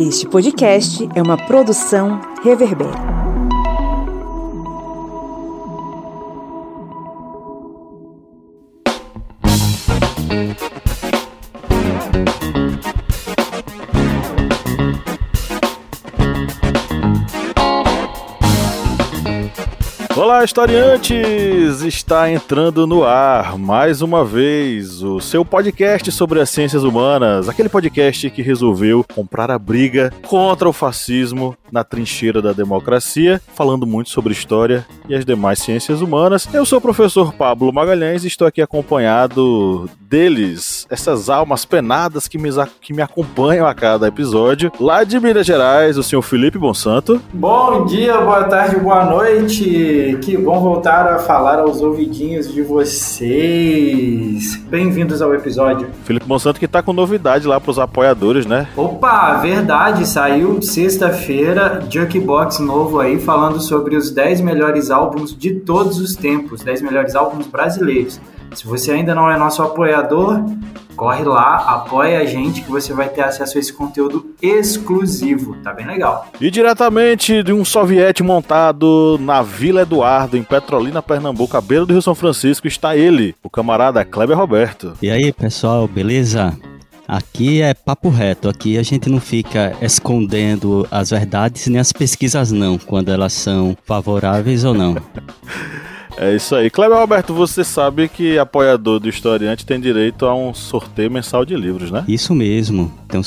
Este podcast é uma produção Reverber. Olá, historiantes! Está entrando no ar mais uma vez o seu podcast sobre as ciências humanas, aquele podcast que resolveu comprar a briga contra o fascismo na trincheira da democracia, falando muito sobre história e as demais ciências humanas. Eu sou o professor Pablo Magalhães e estou aqui acompanhado deles, essas almas penadas que me, que me acompanham a cada episódio. Lá de Minas Gerais, o senhor Felipe Bonsanto. Bom dia, boa tarde, boa noite. Que bom voltar a falar aos ouvidinhos de vocês. Bem-vindos ao episódio. Felipe Bonsanto que tá com novidade lá pros apoiadores, né? Opa, verdade, saiu sexta-feira Jukebox novo aí falando sobre os 10 melhores álbuns de todos os tempos, 10 melhores álbuns brasileiros. Se você ainda não é nosso apoiador, corre lá, apoia a gente que você vai ter acesso a esse conteúdo exclusivo, tá bem legal. E diretamente de um soviete montado na Vila Eduardo, em Petrolina, Pernambuco, à beira do Rio São Francisco, está ele, o camarada Kleber Roberto. E aí, pessoal, beleza? Aqui é papo reto, aqui a gente não fica escondendo as verdades nem as pesquisas não, quando elas são favoráveis ou não. É isso aí. Kleber Roberto, você sabe que apoiador do historiante tem direito a um sorteio mensal de livros, né? Isso mesmo. Tem,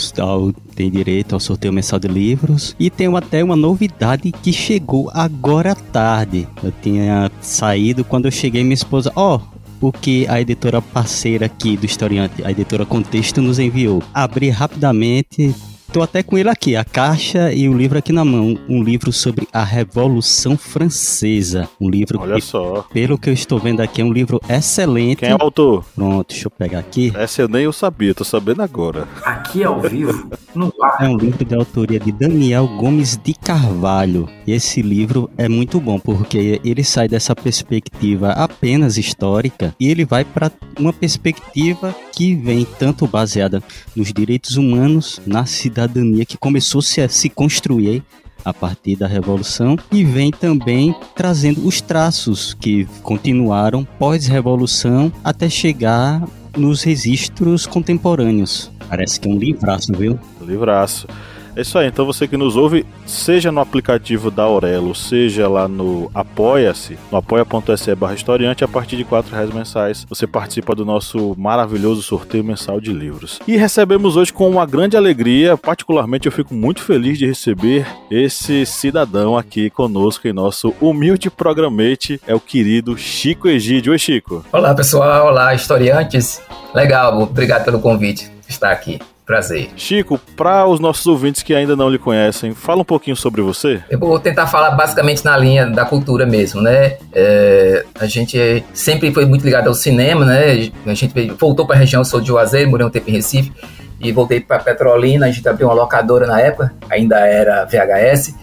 tem direito ao sorteio mensal de livros. E tem até uma novidade que chegou agora à tarde. Eu tinha saído quando eu cheguei, minha esposa, ó, oh, o que a editora parceira aqui do historiante, a editora Contexto, nos enviou. Abri rapidamente, Tô até com ele aqui, a caixa e o livro aqui na mão. Um livro sobre a Revolução Francesa. Um livro Olha que, só. pelo que eu estou vendo aqui, é um livro excelente. Quem é o autor? Pronto, deixa eu pegar aqui. Essa eu nem eu sabia, tô sabendo agora. Aqui ao vivo, no ar. É um livro de autoria de Daniel Gomes de Carvalho. E esse livro é muito bom, porque ele sai dessa perspectiva apenas histórica e ele vai para uma perspectiva que vem tanto baseada nos direitos humanos, na cidadania que começou a se construir a partir da Revolução e vem também trazendo os traços que continuaram pós-Revolução até chegar nos registros contemporâneos. Parece que é um livraço, viu? Livraço. É isso aí, então você que nos ouve, seja no aplicativo da Aurelo, seja lá no Apoia-se, no apoia.se barra historiante, a partir de quatro reais mensais, você participa do nosso maravilhoso sorteio mensal de livros. E recebemos hoje com uma grande alegria, particularmente eu fico muito feliz de receber esse cidadão aqui conosco em nosso humilde programete, é o querido Chico Egídio. Oi, Chico. Olá, pessoal. Olá, historiantes. Legal, obrigado pelo convite estar aqui. Prazer. Chico, para os nossos ouvintes que ainda não lhe conhecem, fala um pouquinho sobre você. Eu vou tentar falar basicamente na linha da cultura mesmo, né? É, a gente sempre foi muito ligado ao cinema, né? A gente voltou para a região, sou de Juazeiro, morei um tempo em Recife e voltei para Petrolina. A gente abriu uma locadora na época, ainda era VHS,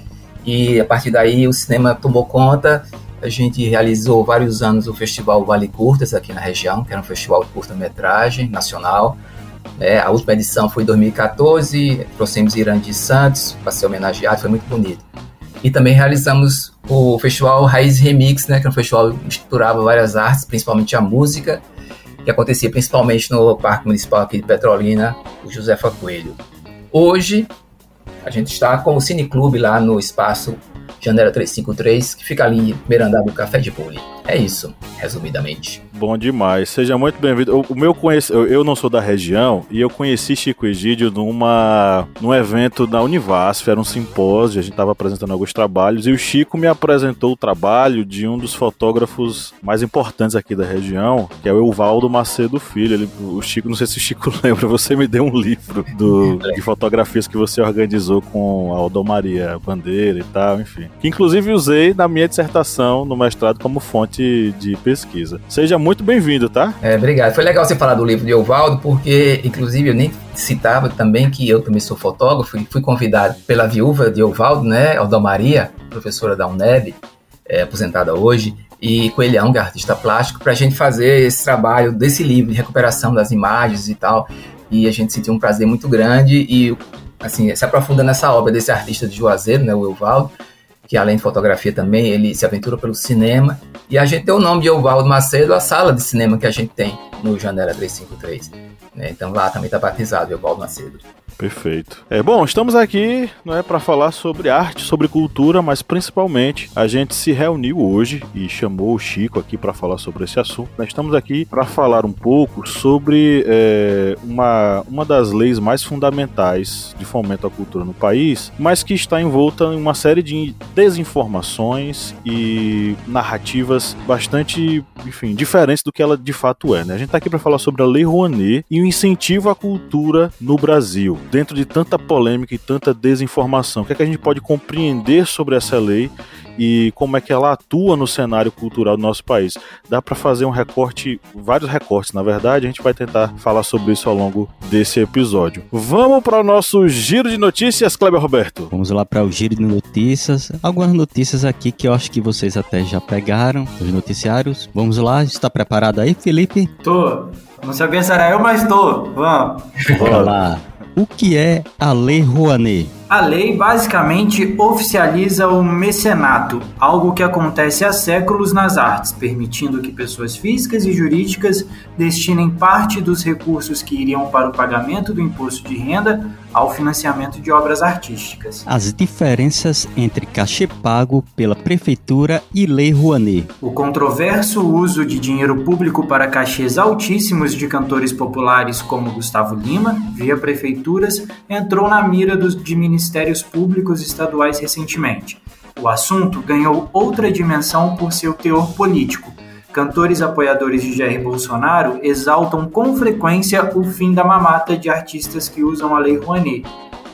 e a partir daí o cinema tomou conta. A gente realizou vários anos o Festival Vale Curtas aqui na região, que era um festival de curta-metragem nacional. É, a última edição foi em 2014, trouxemos de Santos para ser homenageado, foi muito bonito. E também realizamos o Festival Raiz Remix, né, que é um festival que misturava várias artes, principalmente a música, que acontecia principalmente no Parque Municipal aqui de Petrolina, o Josefa Coelho. Hoje, a gente está com o Cineclube lá no espaço Janela 353, que fica ali em primeiro andar do Café de Poli. É isso, resumidamente. Bom demais. Seja muito bem-vindo. O meu conhece, eu não sou da região e eu conheci Chico Egídio numa num evento da Univasf, era um simpósio, a gente estava apresentando alguns trabalhos e o Chico me apresentou o trabalho de um dos fotógrafos mais importantes aqui da região, que é o Evaldo Macedo Filho. Ele, o Chico, não sei se o Chico lembra, você me deu um livro do, de fotografias que você organizou com a Aldomaria Bandeira e tal, enfim. Que inclusive usei na minha dissertação no mestrado como fonte de pesquisa. Seja muito muito bem-vindo, tá? É, obrigado. Foi legal você falar do livro de Ovaldo, porque, inclusive, eu nem citava também que eu também sou fotógrafo e fui convidado pela viúva de Ovaldo, né, Alda Maria, professora da UNEB, é, aposentada hoje, e Coelhão, que é artista plástico, para a gente fazer esse trabalho desse livro de recuperação das imagens e tal. E a gente sentiu um prazer muito grande e assim, se aprofunda nessa obra desse artista de Juazeiro, né, o Evaldo, que além de fotografia também, ele se aventura pelo cinema. E a gente deu o nome de Evaldo Macedo à sala de cinema que a gente tem no Janela 353. Né? Então lá também está batizado Evaldo Macedo. Perfeito. É bom, estamos aqui, não é para falar sobre arte, sobre cultura, mas principalmente a gente se reuniu hoje e chamou o Chico aqui para falar sobre esse assunto. Nós estamos aqui para falar um pouco sobre é, uma, uma das leis mais fundamentais de fomento à cultura no país, mas que está envolta em uma série de desinformações e narrativas bastante, enfim, diferentes do que ela de fato é. Né? A gente está aqui para falar sobre a Lei Rouanet e o incentivo à cultura no Brasil dentro de tanta polêmica e tanta desinformação? O que, é que a gente pode compreender sobre essa lei e como é que ela atua no cenário cultural do nosso país? Dá para fazer um recorte, vários recortes, na verdade, a gente vai tentar falar sobre isso ao longo desse episódio. Vamos para o nosso giro de notícias, Kleber Roberto. Vamos lá para o giro de notícias. Algumas notícias aqui que eu acho que vocês até já pegaram, os noticiários. Vamos lá, está preparado aí, Felipe? Tô. Não sabia se era eu, mas tô. Vamos. Bora lá. O que é a Lei Rouanet? A lei basicamente oficializa o mecenato, algo que acontece há séculos nas artes, permitindo que pessoas físicas e jurídicas destinem parte dos recursos que iriam para o pagamento do imposto de renda ao financiamento de obras artísticas. As diferenças entre cachê pago pela prefeitura e Lei Rouanet. O controverso uso de dinheiro público para cachês altíssimos de cantores populares como Gustavo Lima, via prefeituras, entrou na mira dos de ministérios públicos estaduais recentemente. O assunto ganhou outra dimensão por seu teor político. Cantores apoiadores de Jair Bolsonaro exaltam com frequência o fim da mamata de artistas que usam a Lei Rouanet.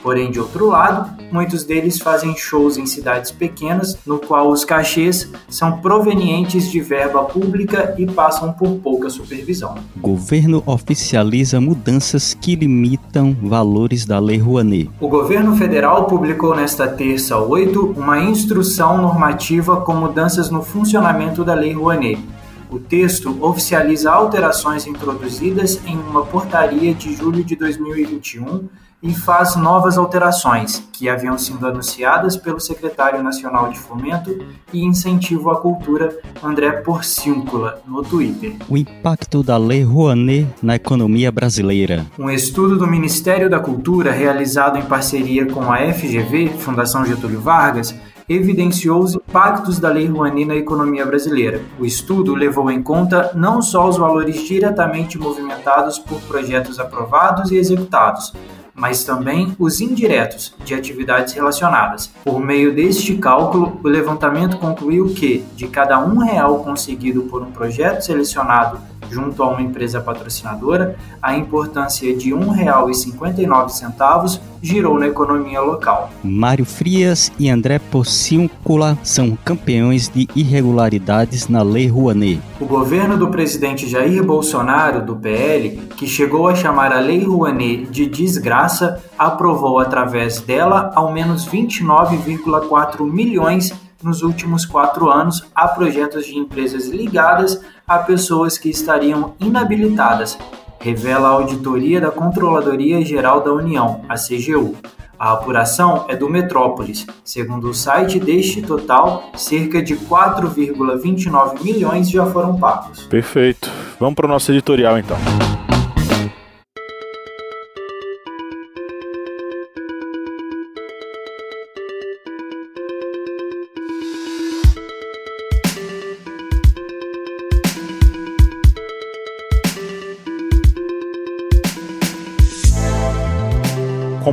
Porém, de outro lado, muitos deles fazem shows em cidades pequenas, no qual os cachês são provenientes de verba pública e passam por pouca supervisão. Governo oficializa mudanças que limitam valores da Lei Rouanet. O governo federal publicou nesta terça 8 uma instrução normativa com mudanças no funcionamento da Lei Rouanet. O texto oficializa alterações introduzidas em uma portaria de julho de 2021 e faz novas alterações, que haviam sido anunciadas pelo secretário nacional de Fomento e Incentivo à Cultura, André Porciúncula, no Twitter. O impacto da Lei Rouanet na economia brasileira. Um estudo do Ministério da Cultura, realizado em parceria com a FGV, Fundação Getúlio Vargas, evidenciou os impactos da Lei Rouanet na economia brasileira. O estudo levou em conta não só os valores diretamente movimentados por projetos aprovados e executados, mas também os indiretos de atividades relacionadas. Por meio deste cálculo, o levantamento concluiu que, de cada um real conseguido por um projeto selecionado junto a uma empresa patrocinadora, a importância de R$ 1,59 girou na economia local. Mário Frias e André Pocíncula são campeões de irregularidades na Lei Rouanet. O governo do presidente Jair Bolsonaro, do PL, que chegou a chamar a Lei Rouanet de desgraça, aprovou através dela ao menos 29,4 milhões nos últimos quatro anos a projetos de empresas ligadas a pessoas que estariam inabilitadas, revela a auditoria da Controladoria Geral da União, a CGU. A apuração é do Metrópolis. Segundo o site, deste total, cerca de 4,29 milhões já foram pagos. Perfeito. Vamos para o nosso editorial então.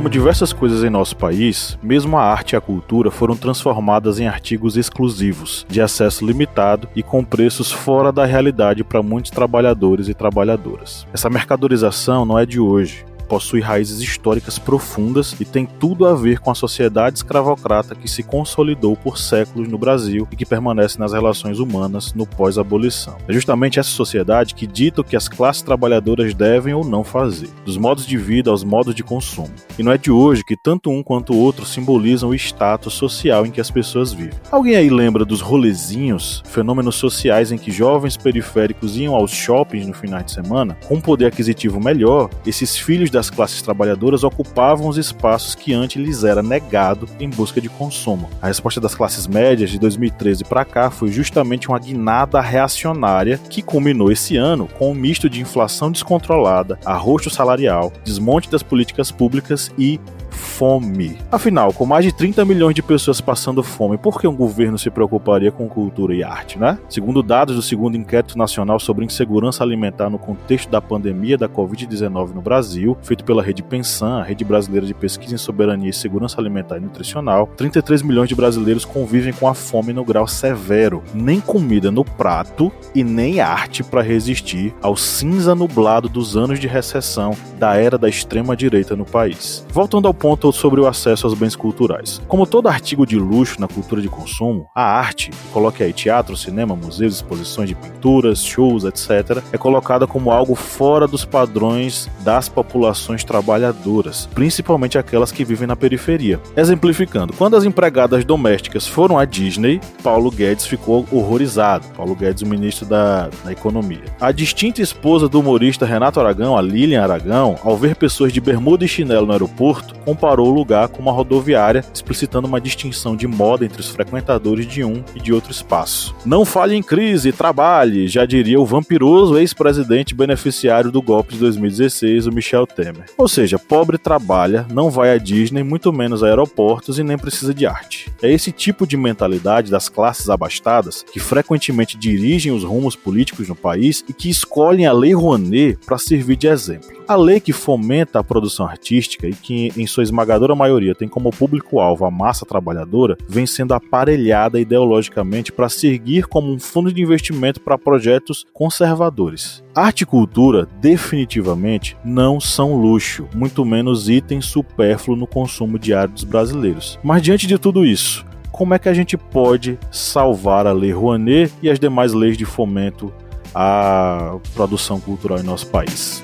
Como diversas coisas em nosso país, mesmo a arte e a cultura foram transformadas em artigos exclusivos, de acesso limitado e com preços fora da realidade para muitos trabalhadores e trabalhadoras. Essa mercadorização não é de hoje possui raízes históricas profundas e tem tudo a ver com a sociedade escravocrata que se consolidou por séculos no Brasil e que permanece nas relações humanas no pós-abolição. É justamente essa sociedade que dita o que as classes trabalhadoras devem ou não fazer, dos modos de vida aos modos de consumo. E não é de hoje que tanto um quanto o outro simbolizam o status social em que as pessoas vivem. Alguém aí lembra dos rolezinhos, fenômenos sociais em que jovens periféricos iam aos shoppings no final de semana? Com um poder aquisitivo melhor, esses filhos das classes trabalhadoras ocupavam os espaços que antes lhes era negado em busca de consumo. A resposta das classes médias de 2013 para cá foi justamente uma guinada reacionária que culminou esse ano com um misto de inflação descontrolada, arroxo salarial, desmonte das políticas públicas e fome. Afinal, com mais de 30 milhões de pessoas passando fome, por que um governo se preocuparia com cultura e arte, né? Segundo dados do segundo inquérito nacional sobre insegurança alimentar no contexto da pandemia da Covid-19 no Brasil, feito pela Rede Pensan, a Rede Brasileira de Pesquisa em Soberania e Segurança Alimentar e Nutricional, 33 milhões de brasileiros convivem com a fome no grau severo. Nem comida no prato e nem arte para resistir ao cinza nublado dos anos de recessão da era da extrema direita no país. Voltando ao ponto sobre o acesso aos bens culturais. Como todo artigo de luxo na cultura de consumo, a arte, coloque aí teatro, cinema, museus, exposições de pinturas, shows, etc., é colocada como algo fora dos padrões das populações trabalhadoras, principalmente aquelas que vivem na periferia. Exemplificando, quando as empregadas domésticas foram à Disney, Paulo Guedes ficou horrorizado. Paulo Guedes, o ministro da, da Economia. A distinta esposa do humorista Renato Aragão, a Lilian Aragão, ao ver pessoas de bermuda e chinelo no aeroporto, comparou o lugar com uma rodoviária, explicitando uma distinção de moda entre os frequentadores de um e de outro espaço. Não fale em crise, trabalhe, já diria o vampiroso ex-presidente beneficiário do golpe de 2016, o Michel Temer. Ou seja, pobre trabalha, não vai à Disney, muito menos a aeroportos e nem precisa de arte. É esse tipo de mentalidade das classes abastadas que frequentemente dirigem os rumos políticos no país e que escolhem a Lei Rouanet para servir de exemplo. A lei que fomenta a produção artística e que, em sua esmagadora maioria, tem como público-alvo a massa trabalhadora, vem sendo aparelhada ideologicamente para seguir como um fundo de investimento para projetos conservadores. Arte e cultura, definitivamente, não são luxo, muito menos item supérfluo no consumo diário dos brasileiros. Mas diante de tudo isso, como é que a gente pode salvar a Lei Rouanet e as demais leis de fomento à produção cultural em nosso país?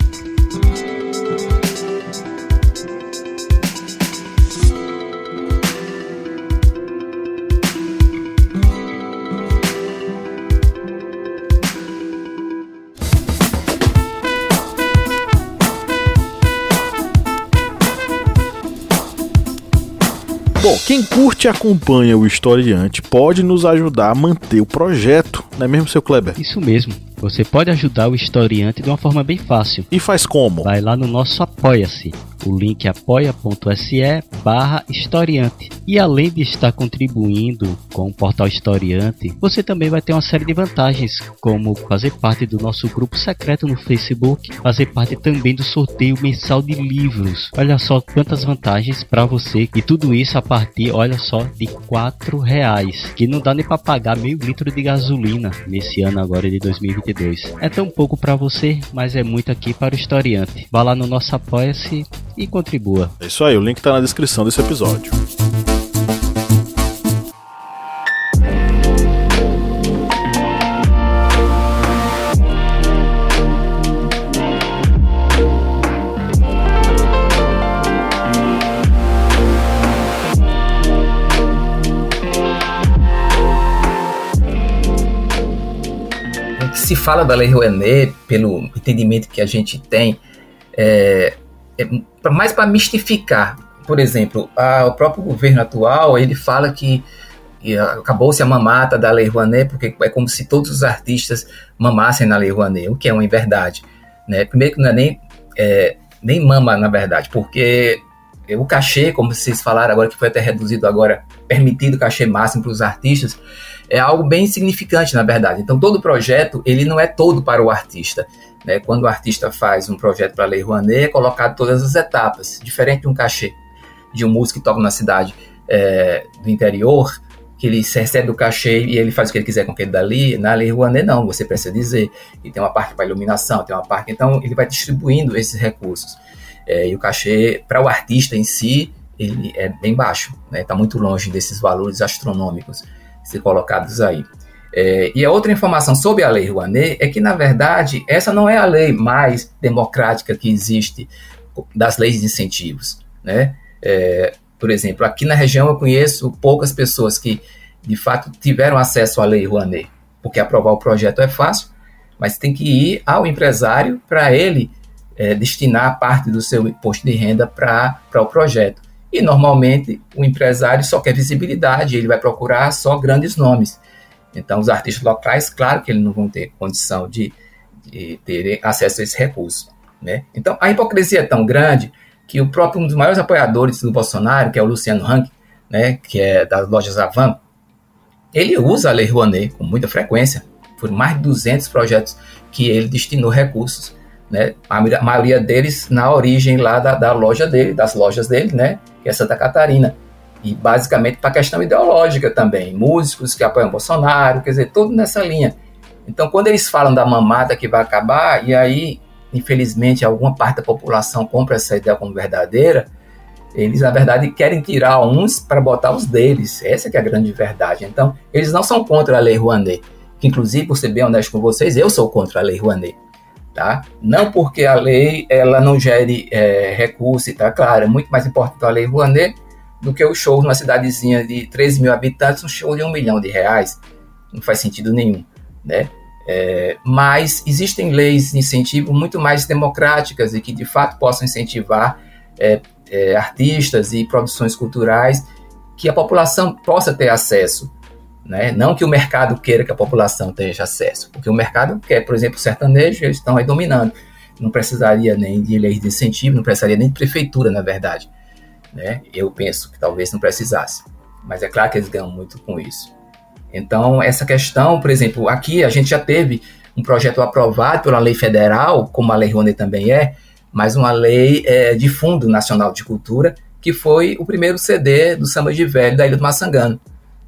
Bom, quem curte e acompanha o historiante pode nos ajudar a manter o projeto, não é mesmo, seu Kleber? Isso mesmo. Você pode ajudar o historiante de uma forma bem fácil. E faz como? Vai lá no nosso Apoia-se. O link é apoia.se barra historiante. E além de estar contribuindo com o portal Historiante, você também vai ter uma série de vantagens, como fazer parte do nosso grupo secreto no Facebook, fazer parte também do sorteio mensal de livros. Olha só quantas vantagens para você e tudo isso a partir, olha só, de quatro reais, que não dá nem para pagar meio litro de gasolina nesse ano agora de 2022. É tão pouco para você, mas é muito aqui para o historiante. Vá lá no nosso Apoia-se e contribua. É isso aí, o link está na descrição desse episódio. Se fala da Lei Rouanet, pelo entendimento que a gente tem, é, é mais para mistificar. Por exemplo, a, o próprio governo atual ele fala que acabou-se a mamata da Lei Rouanet, porque é como se todos os artistas mamassem na Lei Rouanet, o que é uma inverdade. Né? Primeiro que não é nem, é, nem mama, na verdade, porque o cachê, como vocês falaram agora, que foi até reduzido agora, permitido cachê máximo para os artistas, é algo bem significante, na verdade. Então, todo projeto, ele não é todo para o artista. Né? Quando o artista faz um projeto para a Lei Rouanet, é colocado todas as etapas, diferente de um cachê de um músico que toca na cidade é, do interior, que ele recebe o cachê e ele faz o que ele quiser com aquele dali. Na Lei Rouanet, não, você precisa dizer. E tem uma parte para iluminação, tem uma parte. Então, ele vai distribuindo esses recursos. É, e o cachê, para o artista em si, ele é bem baixo, está né? Tá muito longe desses valores astronômicos se colocados aí. É, e a outra informação sobre a Lei Rouanet é que, na verdade, essa não é a lei mais democrática que existe das leis de incentivos. Né? É, por exemplo, aqui na região eu conheço poucas pessoas que, de fato, tiveram acesso à Lei Rouanet, porque aprovar o projeto é fácil, mas tem que ir ao empresário para ele é, destinar parte do seu imposto de renda para o projeto. E normalmente o empresário só quer visibilidade, ele vai procurar só grandes nomes. Então, os artistas locais, claro que eles não vão ter condição de, de ter acesso a esse recurso. Né? Então, a hipocrisia é tão grande que o próprio um dos maiores apoiadores do Bolsonaro, que é o Luciano Hang, né, que é das lojas Avan, ele usa a Lei Rouanet com muita frequência. Foram mais de 200 projetos que ele destinou recursos, né, a maioria deles na origem lá da, da loja dele, das lojas dele, né, que é Santa Catarina. E basicamente para questão ideológica também. Músicos que apoiam Bolsonaro, quer dizer, tudo nessa linha. Então, quando eles falam da mamata que vai acabar, e aí, infelizmente, alguma parte da população compra essa ideia como verdadeira, eles, na verdade, querem tirar uns para botar os deles. Essa é a grande verdade. Então, eles não são contra a Lei Rouanet. Que, inclusive, por ser bem honesto com vocês, eu sou contra a Lei Rouanet. Tá? Não porque a lei ela não gere é, recurso, tá claro, é muito mais importante a Lei Rouanet do que o show numa cidadezinha de 13 mil habitantes, um show de um milhão de reais. Não faz sentido nenhum, né? É, mas existem leis de incentivo muito mais democráticas e que de fato possam incentivar é, é, artistas e produções culturais que a população possa ter acesso. Né? Não que o mercado queira que a população tenha acesso, porque o mercado quer, por exemplo, sertanejo, eles estão aí dominando. Não precisaria nem de leis de incentivo, não precisaria nem de prefeitura, na verdade. Né? Eu penso que talvez não precisasse. Mas é claro que eles ganham muito com isso. Então, essa questão, por exemplo, aqui a gente já teve um projeto aprovado pela lei federal, como a Lei Rouanet também é, mas uma lei é, de Fundo Nacional de Cultura, que foi o primeiro CD do Samba de Velho da Ilha do Maçangano.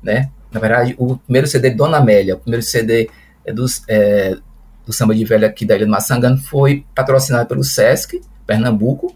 Né? Na verdade, o primeiro CD Dona Amélia, o primeiro CD é, é, do Samba de Velho aqui da Ilha do Maçangano foi patrocinado pelo Sesc, Pernambuco,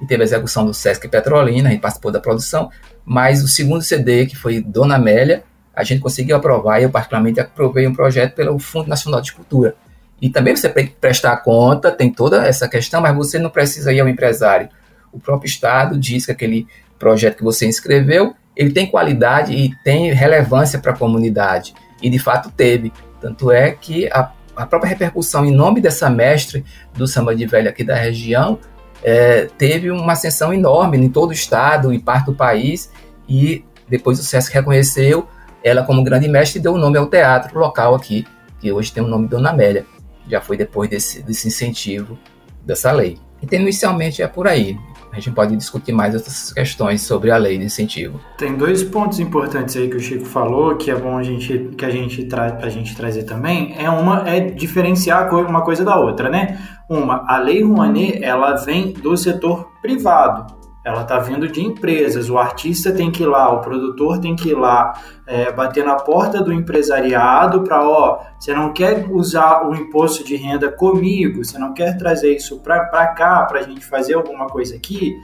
e teve a execução do Sesc Petrolina, gente participou da produção, mas o segundo CD, que foi Dona Amélia, a gente conseguiu aprovar, e eu particularmente aprovei um projeto pelo Fundo Nacional de Cultura. E também você tem que prestar conta, tem toda essa questão, mas você não precisa ir ao empresário. O próprio Estado diz que aquele projeto que você inscreveu, ele tem qualidade e tem relevância para a comunidade. E de fato teve. Tanto é que a, a própria repercussão em nome dessa mestre do samba de velho aqui da região é, teve uma ascensão enorme em todo o estado e parte do país, e depois o SESC reconheceu ela como grande mestre e deu o nome ao teatro local aqui, que hoje tem o nome Dona Amélia. Já foi depois desse, desse incentivo dessa lei. Então, inicialmente é por aí. A gente pode discutir mais outras questões sobre a lei de incentivo. Tem dois pontos importantes aí que o Chico falou, que é bom a gente, que a gente, tra a gente trazer também. É uma é diferenciar uma coisa da outra, né? Uma, a lei Rouanet, ela vem do setor privado, ela está vindo de empresas. O artista tem que ir lá, o produtor tem que ir lá, é, bater na porta do empresariado para, ó, você não quer usar o imposto de renda comigo, você não quer trazer isso para cá para a gente fazer alguma coisa aqui.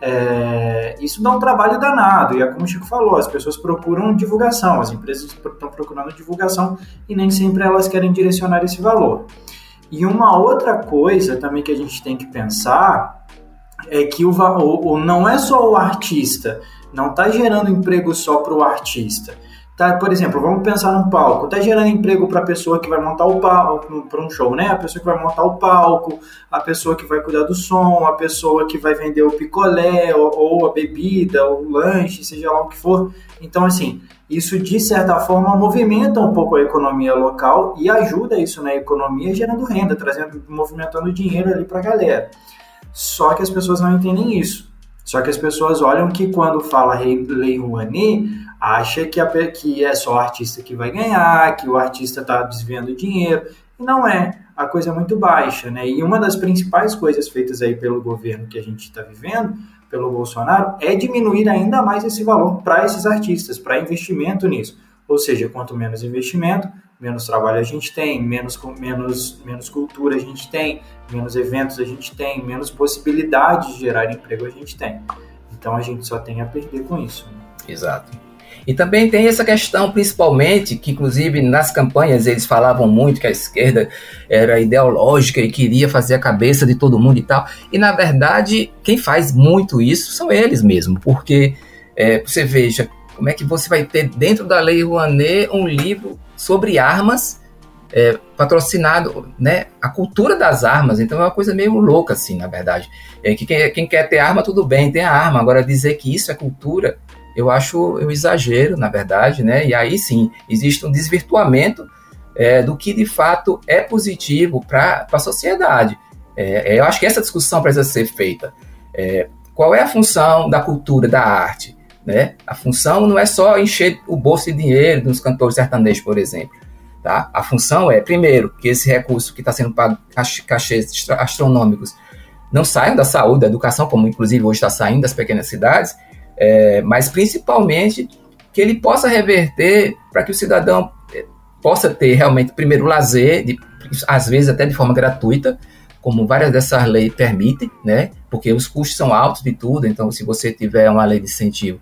É, isso dá um trabalho danado, e é como o Chico falou, as pessoas procuram divulgação, as empresas estão procurando divulgação e nem sempre elas querem direcionar esse valor. E uma outra coisa também que a gente tem que pensar é que o, o, não é só o artista, não está gerando emprego só para o artista. Tá, por exemplo, vamos pensar num palco. Está gerando emprego para a pessoa que vai montar o palco, para um show, né? A pessoa que vai montar o palco, a pessoa que vai cuidar do som, a pessoa que vai vender o picolé, ou, ou a bebida, ou o lanche, seja lá o que for. Então, assim, isso de certa forma movimenta um pouco a economia local e ajuda isso na economia, gerando renda, trazendo, movimentando dinheiro ali para a galera. Só que as pessoas não entendem isso. Só que as pessoas olham que quando fala Lei Rouanet, acha que, a, que é só o artista que vai ganhar, que o artista está desviando dinheiro. E não é. A coisa é muito baixa, né? E uma das principais coisas feitas aí pelo governo que a gente está vivendo, pelo Bolsonaro, é diminuir ainda mais esse valor para esses artistas, para investimento nisso. Ou seja, quanto menos investimento, menos trabalho a gente tem, menos, menos, menos cultura a gente tem, menos eventos a gente tem, menos possibilidade de gerar emprego a gente tem. Então a gente só tem a perder com isso. Né? Exato. E também tem essa questão, principalmente, que inclusive nas campanhas eles falavam muito que a esquerda era ideológica e queria fazer a cabeça de todo mundo e tal. E na verdade, quem faz muito isso são eles mesmo, porque é, você veja como é que você vai ter dentro da Lei Rouanet um livro sobre armas é, patrocinado né, a cultura das armas. Então é uma coisa meio louca, assim, na verdade. É, que quem, quem, quer ter arma, tudo bem, tem a arma. Agora, dizer que isso é cultura, eu acho um exagero, na verdade, né? E aí sim, existe um desvirtuamento é, do que de fato é positivo para a sociedade. É, é, eu acho que essa discussão precisa ser feita. É, qual é a função da cultura, da arte? Né? A função não é só encher o bolso de dinheiro dos cantores sertanejos, por exemplo. Tá? A função é, primeiro, que esse recurso que está sendo pago, cachês astronômicos, não saiam da saúde, da educação, como inclusive hoje está saindo das pequenas cidades, é, mas principalmente que ele possa reverter para que o cidadão é, possa ter realmente, primeiro, lazer, de, às vezes até de forma gratuita, como várias dessas leis permitem, né? Porque os custos são altos de tudo, então se você tiver uma lei de incentivo,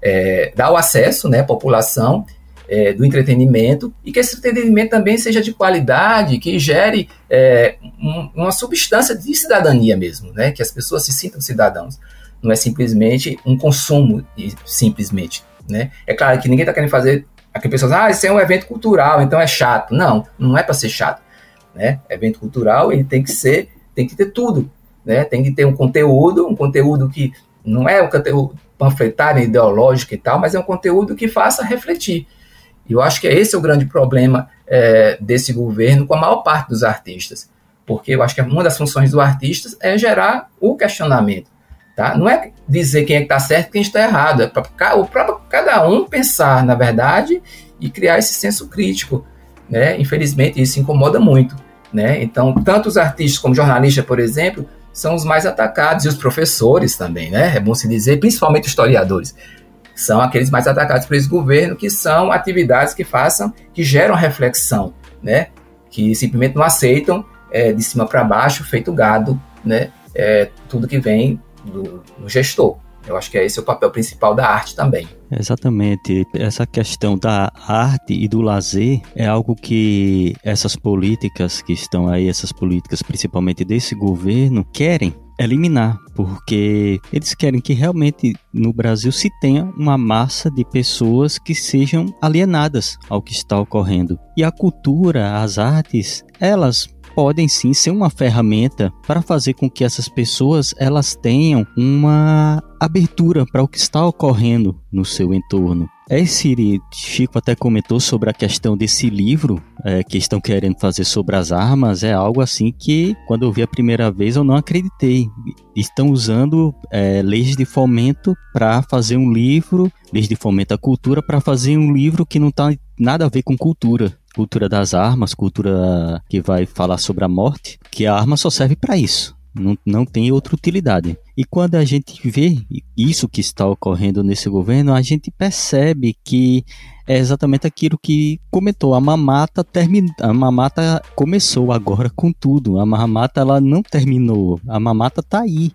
é, dá o acesso, né, à população é, do entretenimento e que esse entretenimento também seja de qualidade, que gere é, um, uma substância de cidadania mesmo, né? Que as pessoas se sintam cidadãos. Não é simplesmente um consumo, simplesmente, né? É claro que ninguém está querendo fazer aqui pessoas, ah, isso é um evento cultural, então é chato. Não, não é para ser chato, né? Evento cultural ele tem que ser, tem que ter tudo, né? Tem que ter um conteúdo, um conteúdo que não é um conteúdo panfletário, ideológico e tal, mas é um conteúdo que faça refletir. E eu acho que esse é o grande problema é, desse governo com a maior parte dos artistas. Porque eu acho que uma das funções do artista é gerar o questionamento. Tá? Não é dizer quem é que está certo e quem está errado. É para o próprio cada um pensar, na verdade, e criar esse senso crítico. Né? Infelizmente, isso incomoda muito. Né? Então, tanto os artistas como jornalistas, por exemplo, são os mais atacados, e os professores também, né? É bom se dizer, principalmente historiadores são aqueles mais atacados por esse governo, que são atividades que façam, que geram reflexão, né? Que simplesmente não aceitam é, de cima para baixo, feito gado, né? É, tudo que vem do, do gestor. Eu acho que esse é o papel principal da arte também. Exatamente. Essa questão da arte e do lazer é algo que essas políticas que estão aí, essas políticas principalmente desse governo, querem eliminar, porque eles querem que realmente no Brasil se tenha uma massa de pessoas que sejam alienadas ao que está ocorrendo. E a cultura, as artes, elas podem sim ser uma ferramenta para fazer com que essas pessoas elas tenham uma abertura para o que está ocorrendo no seu entorno. Esse Chico até comentou sobre a questão desse livro é, que estão querendo fazer sobre as armas. É algo assim que, quando eu vi a primeira vez, eu não acreditei. Estão usando é, leis de fomento para fazer um livro, leis de fomento à cultura, para fazer um livro que não está nada a ver com cultura cultura das armas, cultura que vai falar sobre a morte, que a arma só serve para isso. Não, não tem outra utilidade. E quando a gente vê isso que está ocorrendo nesse governo, a gente percebe que é exatamente aquilo que comentou. A mamata termina, a mamata começou agora com tudo. A mamata ela não terminou. A mamata está aí.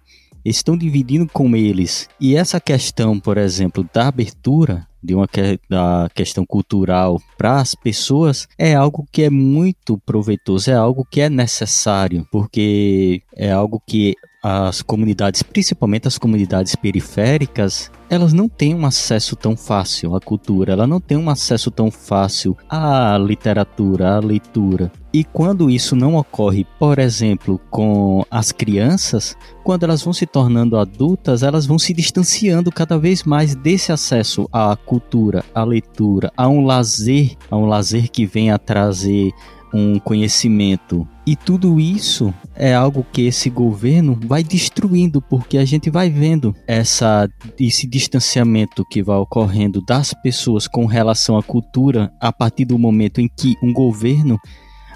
Estão dividindo com eles. E essa questão, por exemplo, da abertura de uma que, da questão cultural para as pessoas é algo que é muito proveitoso, é algo que é necessário, porque é algo que as comunidades, principalmente as comunidades periféricas, elas não têm um acesso tão fácil à cultura, ela não tem um acesso tão fácil à literatura, à leitura. E quando isso não ocorre, por exemplo, com as crianças, quando elas vão se tornando adultas, elas vão se distanciando cada vez mais desse acesso à cultura, à leitura, a um lazer, a um lazer que vem a trazer um conhecimento. E tudo isso é algo que esse governo vai destruindo, porque a gente vai vendo essa, esse distanciamento que vai ocorrendo das pessoas com relação à cultura a partir do momento em que um governo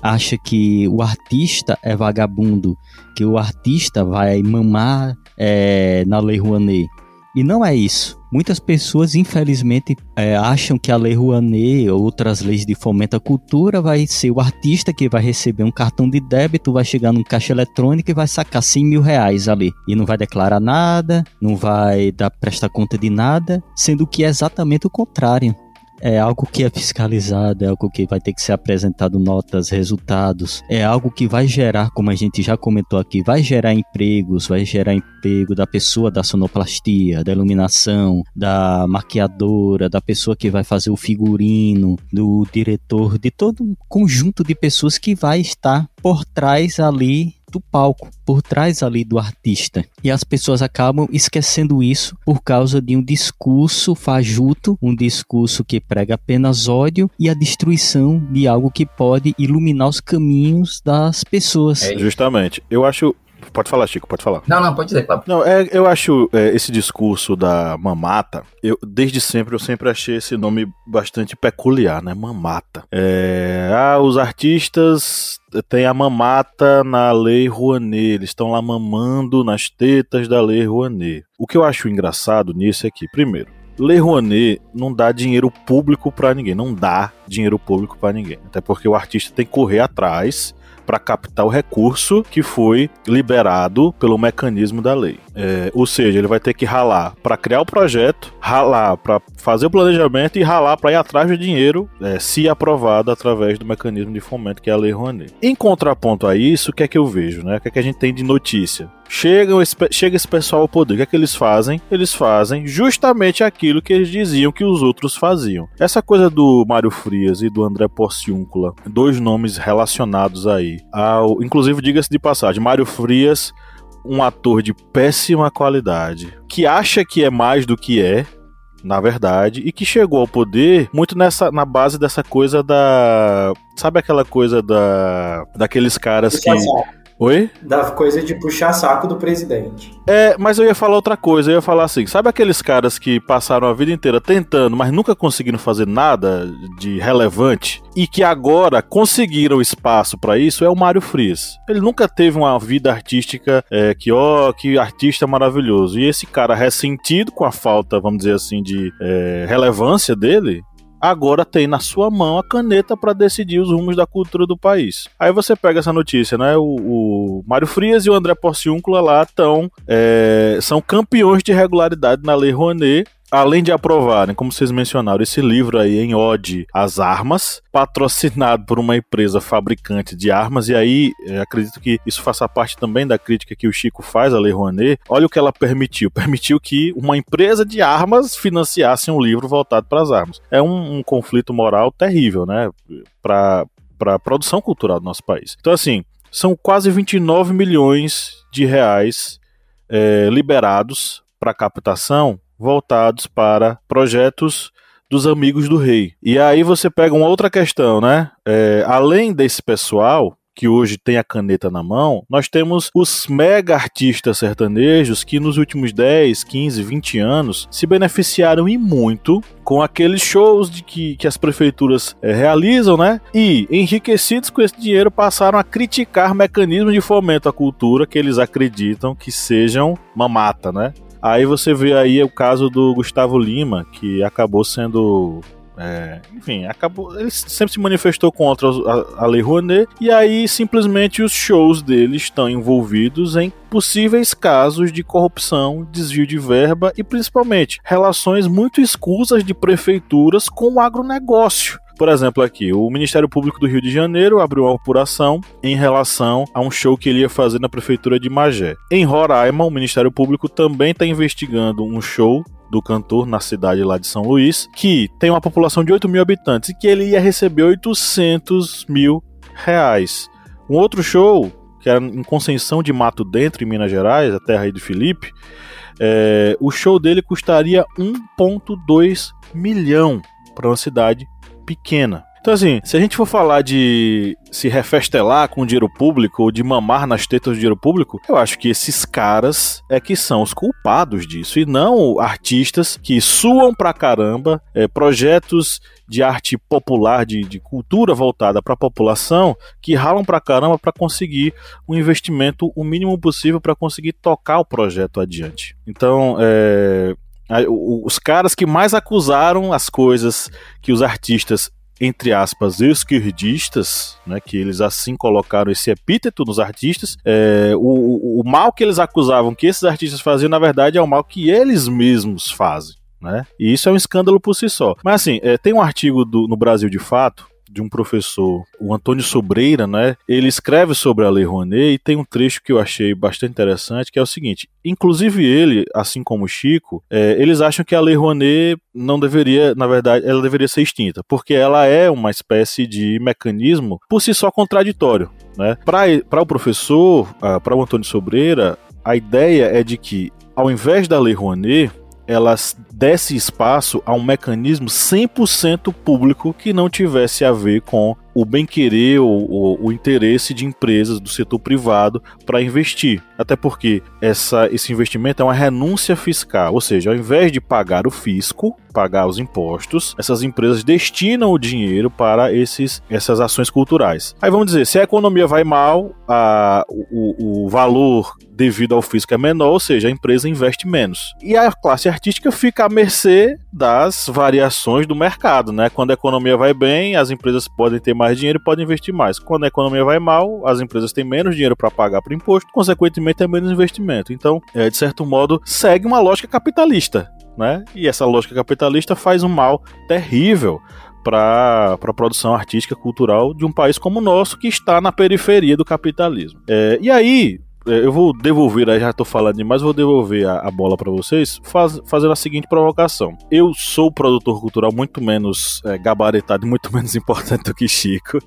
acha que o artista é vagabundo, que o artista vai mamar é, na Lei Rouanet. E não é isso. Muitas pessoas, infelizmente, é, acham que a Lei Rouanet ou outras leis de fomento à cultura vai ser o artista que vai receber um cartão de débito, vai chegar num caixa eletrônico e vai sacar 100 mil reais ali. E não vai declarar nada, não vai dar prestar conta de nada, sendo que é exatamente o contrário. É algo que é fiscalizado, é algo que vai ter que ser apresentado notas, resultados, é algo que vai gerar, como a gente já comentou aqui, vai gerar empregos, vai gerar emprego da pessoa da sonoplastia, da iluminação, da maquiadora, da pessoa que vai fazer o figurino, do diretor, de todo um conjunto de pessoas que vai estar por trás ali do palco, por trás ali do artista. E as pessoas acabam esquecendo isso por causa de um discurso fajuto, um discurso que prega apenas ódio e a destruição de algo que pode iluminar os caminhos das pessoas. É, justamente. Eu acho Pode falar, Chico, pode falar. Não, não, pode dizer, Pablo. Não, é, eu acho é, esse discurso da mamata, eu, desde sempre, eu sempre achei esse nome bastante peculiar, né? Mamata. É, ah, os artistas têm a mamata na Lei Rouanet, eles estão lá mamando nas tetas da Lei Rouanet. O que eu acho engraçado nisso é que, primeiro, Lei Rouanet não dá dinheiro público para ninguém, não dá dinheiro público para ninguém. Até porque o artista tem que correr atrás para captar o recurso que foi liberado pelo mecanismo da lei. É, ou seja, ele vai ter que ralar para criar o projeto, ralar para fazer o planejamento e ralar para ir atrás do dinheiro, é, se aprovado através do mecanismo de fomento que é a Lei Rouanet. Em contraponto a isso, o que é que eu vejo? Né? O que é que a gente tem de notícia? Chega, chega esse pessoal ao poder. O que é que eles fazem? Eles fazem justamente aquilo que eles diziam que os outros faziam. Essa coisa do Mário Frias e do André Porciúncula, dois nomes relacionados aí. Ao, inclusive, diga-se de passagem, Mário Frias um ator de péssima qualidade, que acha que é mais do que é, na verdade, e que chegou ao poder muito nessa na base dessa coisa da, sabe aquela coisa da daqueles caras que Oi? Da coisa de puxar saco do presidente. É, mas eu ia falar outra coisa. Eu ia falar assim: sabe aqueles caras que passaram a vida inteira tentando, mas nunca conseguiram fazer nada de relevante e que agora conseguiram espaço para isso? É o Mário Frias. Ele nunca teve uma vida artística é, que, ó, que artista maravilhoso. E esse cara ressentido com a falta, vamos dizer assim, de é, relevância dele, agora tem na sua mão a caneta para decidir os rumos da cultura do país. Aí você pega essa notícia, né? O, o Mário Frias e o André Porciúncula lá estão é, são campeões de regularidade na Lei Rouanet além de aprovarem, como vocês mencionaram, esse livro aí em ode às armas, patrocinado por uma empresa fabricante de armas, e aí é, acredito que isso faça parte também da crítica que o Chico faz à Lei Rouanet. Olha o que ela permitiu: permitiu que uma empresa de armas financiasse um livro voltado para as armas. É um, um conflito moral terrível, né? Para a produção cultural do nosso país. Então, assim, são quase 29 milhões de reais é, liberados para captação voltados para projetos dos amigos do rei. E aí você pega uma outra questão, né? É, além desse pessoal que hoje tem a caneta na mão, nós temos os mega artistas sertanejos que nos últimos 10, 15, 20 anos se beneficiaram e muito com aqueles shows de que, que as prefeituras é, realizam, né? E, enriquecidos com esse dinheiro, passaram a criticar mecanismos de fomento à cultura que eles acreditam que sejam mamata, né? Aí você vê aí o caso do Gustavo Lima, que acabou sendo é, enfim, acabou. Ele sempre se manifestou contra a, a Lei Rouanet, e aí simplesmente os shows dele estão envolvidos em possíveis casos de corrupção, desvio de verba e principalmente relações muito escusas de prefeituras com o agronegócio. Por exemplo, aqui, o Ministério Público do Rio de Janeiro abriu uma apuração em relação a um show que ele ia fazer na prefeitura de Magé. Em Roraima, o Ministério Público também está investigando um show do cantor na cidade lá de São Luís, que tem uma população de 8 mil habitantes e que ele ia receber 800 mil reais. Um outro show, que era em Conceição de Mato Dentro, em Minas Gerais, a terra aí de Felipe, é, o show dele custaria 1,2 milhão para uma cidade pequena. Então, assim, se a gente for falar de se refestelar com dinheiro público ou de mamar nas tetas do dinheiro público, eu acho que esses caras é que são os culpados disso e não artistas que suam pra caramba, é, projetos de arte popular, de, de cultura voltada para a população, que ralam pra caramba para conseguir um investimento o mínimo possível para conseguir tocar o projeto adiante. Então, é, os caras que mais acusaram as coisas que os artistas entre aspas, esquerdistas, né, que eles assim colocaram esse epíteto nos artistas, é, o, o mal que eles acusavam que esses artistas faziam, na verdade, é o mal que eles mesmos fazem. Né? E isso é um escândalo por si só. Mas assim, é, tem um artigo do, no Brasil de Fato de um professor, o Antônio Sobreira, né? Ele escreve sobre a Lei Rouanet e tem um trecho que eu achei bastante interessante, que é o seguinte: inclusive ele, assim como Chico, é, eles acham que a Lei Rouanet não deveria, na verdade, ela deveria ser extinta, porque ela é uma espécie de mecanismo por si só contraditório, né? Para o professor, para o Antônio Sobreira, a ideia é de que ao invés da Lei Rouanet, ela desse espaço a um mecanismo 100% público que não tivesse a ver com o bem-querer ou, o interesse de empresas do setor privado para investir. Até porque essa, esse investimento é uma renúncia fiscal, ou seja, ao invés de pagar o fisco, pagar os impostos, essas empresas destinam o dinheiro para esses, essas ações culturais. Aí vamos dizer, se a economia vai mal, a, o, o valor devido ao fisco é menor, ou seja, a empresa investe menos. E a classe artística fica mercê das variações do mercado, né? Quando a economia vai bem, as empresas podem ter mais dinheiro e podem investir mais. Quando a economia vai mal, as empresas têm menos dinheiro para pagar para imposto, consequentemente é menos investimento. Então, é, de certo modo, segue uma lógica capitalista, né? E essa lógica capitalista faz um mal terrível para a produção artística cultural de um país como o nosso que está na periferia do capitalismo. É, e aí eu vou devolver, aí já tô falando demais, vou devolver a, a bola para vocês, faz, fazendo a seguinte provocação. Eu sou produtor cultural muito menos é, gabaritado, muito menos importante do que Chico.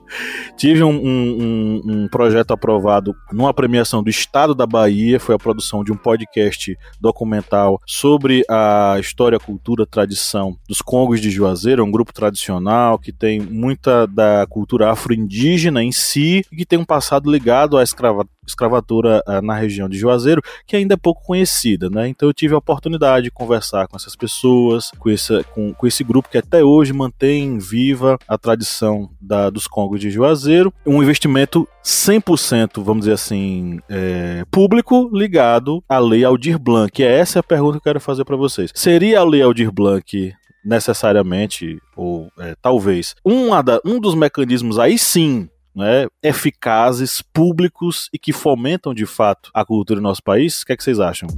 Tive um, um, um, projeto aprovado numa premiação do Estado da Bahia, foi a produção de um podcast documental sobre a história, cultura, tradição dos Congos de Juazeiro, um grupo tradicional que tem muita da cultura afro-indígena em si e que tem um passado ligado à escrava, escravatura uh, na região de Juazeiro, que ainda é pouco conhecida, né? Então eu tive a oportunidade de conversar com essas pessoas, com esse, com, com esse grupo que até hoje mantém viva a tradição da, dos Congos de Juazeiro, um investimento 100%, vamos dizer assim, é, público ligado à Lei Aldir Blanc. E essa é a pergunta que eu quero fazer para vocês. Seria a Lei Aldir Blanc necessariamente, ou é, talvez, um, um dos mecanismos aí sim né, eficazes, públicos e que fomentam de fato a cultura no nosso país? O que, é que vocês acham?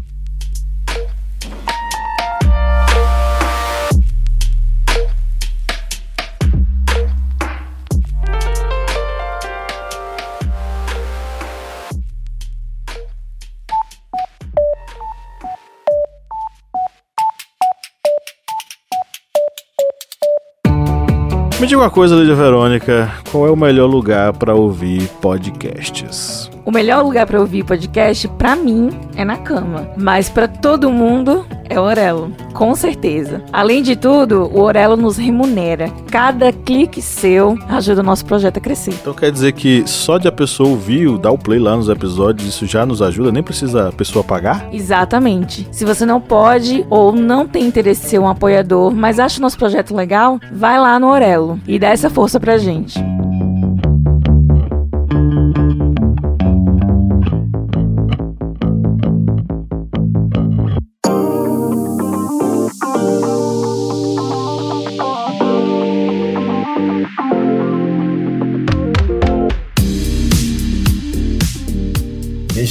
Me diga uma coisa, Lídia Verônica, qual é o melhor lugar para ouvir podcasts? O melhor lugar para ouvir podcast, para mim, é na cama. Mas para todo mundo, é o Orelo. Com certeza. Além de tudo, o Orelo nos remunera. Cada clique seu ajuda o nosso projeto a crescer. Então quer dizer que só de a pessoa ouvir, dar o play lá nos episódios, isso já nos ajuda? Nem precisa a pessoa pagar? Exatamente. Se você não pode ou não tem interesse em ser um apoiador, mas acha o nosso projeto legal, vai lá no Orelo e dá essa força pra gente.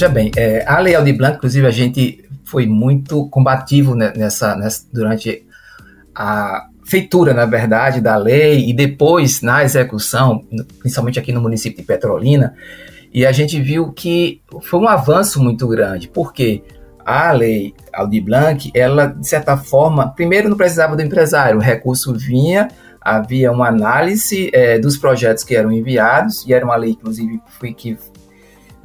Veja bem, é, a Lei Aldir Blanc, inclusive, a gente foi muito combativo nessa, nessa, durante a feitura, na verdade, da lei e depois na execução, principalmente aqui no município de Petrolina, e a gente viu que foi um avanço muito grande, porque a lei Aldir Blanc, ela, de certa forma, primeiro não precisava do empresário, o recurso vinha, havia uma análise é, dos projetos que eram enviados, e era uma lei, inclusive, que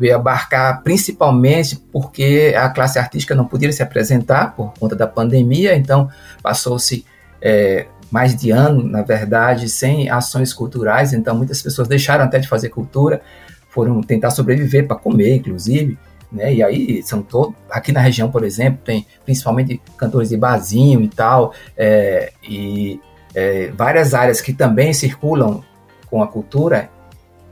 veio abarcar principalmente porque a classe artística não podia se apresentar por conta da pandemia, então passou-se é, mais de ano, na verdade, sem ações culturais, então muitas pessoas deixaram até de fazer cultura, foram tentar sobreviver para comer, inclusive, né? E aí são todos aqui na região, por exemplo, tem principalmente cantores de barzinho e tal, é, e é, várias áreas que também circulam com a cultura.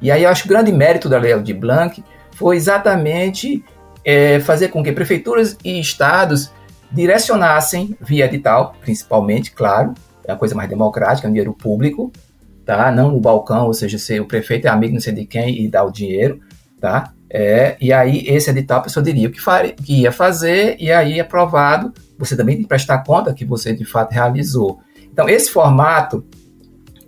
E aí eu acho o grande mérito da Lei de Blanc foi exatamente é, fazer com que prefeituras e estados direcionassem via edital, principalmente, claro, é a coisa mais democrática, é dinheiro público, tá? Não no balcão, ou seja, se o prefeito é amigo não sei de quem e dá o dinheiro, tá? É, e aí, esse edital, a pessoa diria o que, faria, que ia fazer, e aí, aprovado, você também tem que prestar conta que você de fato realizou. Então, esse formato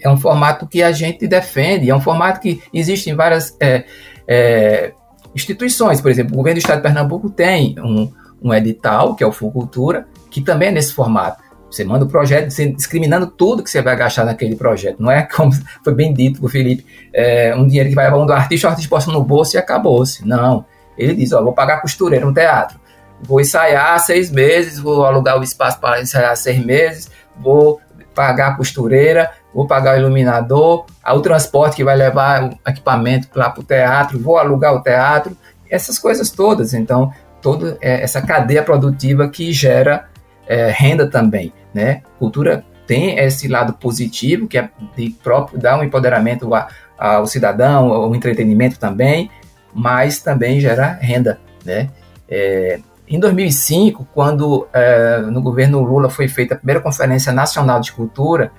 é um formato que a gente defende, é um formato que existe em várias é, é, instituições. Por exemplo, o governo do estado de Pernambuco tem um, um edital, que é o Fulcultura, que também é nesse formato. Você manda o projeto discriminando tudo que você vai gastar naquele projeto. Não é como foi bem dito por Felipe, é, um dinheiro que vai para um do artista, o artista posta no bolso e acabou-se. Não. Ele diz, ó, vou pagar costureira no teatro. Vou ensaiar seis meses, vou alugar o espaço para ensaiar seis meses, vou pagar a costureira, vou pagar o iluminador, o transporte que vai levar o equipamento lá para o teatro, vou alugar o teatro, essas coisas todas. Então, toda é, essa cadeia produtiva que gera é, renda também, né? Cultura tem esse lado positivo, que é de próprio dar um empoderamento ao cidadão, ao entretenimento também, mas também gera renda, né? É, em 2005, quando é, no governo Lula foi feita a primeira Conferência Nacional de Cultura,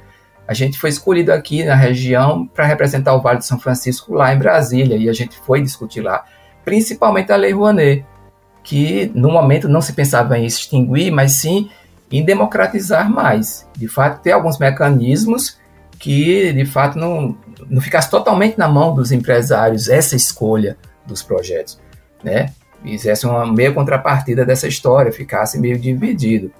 a gente foi escolhido aqui na região para representar o Vale de São Francisco lá em Brasília, e a gente foi discutir lá, principalmente a Lei Rouanet, que no momento não se pensava em extinguir, mas sim em democratizar mais. De fato, ter alguns mecanismos que, de fato, não, não ficasse totalmente na mão dos empresários essa escolha dos projetos, né? fizesse uma meia contrapartida dessa história, ficasse meio dividido.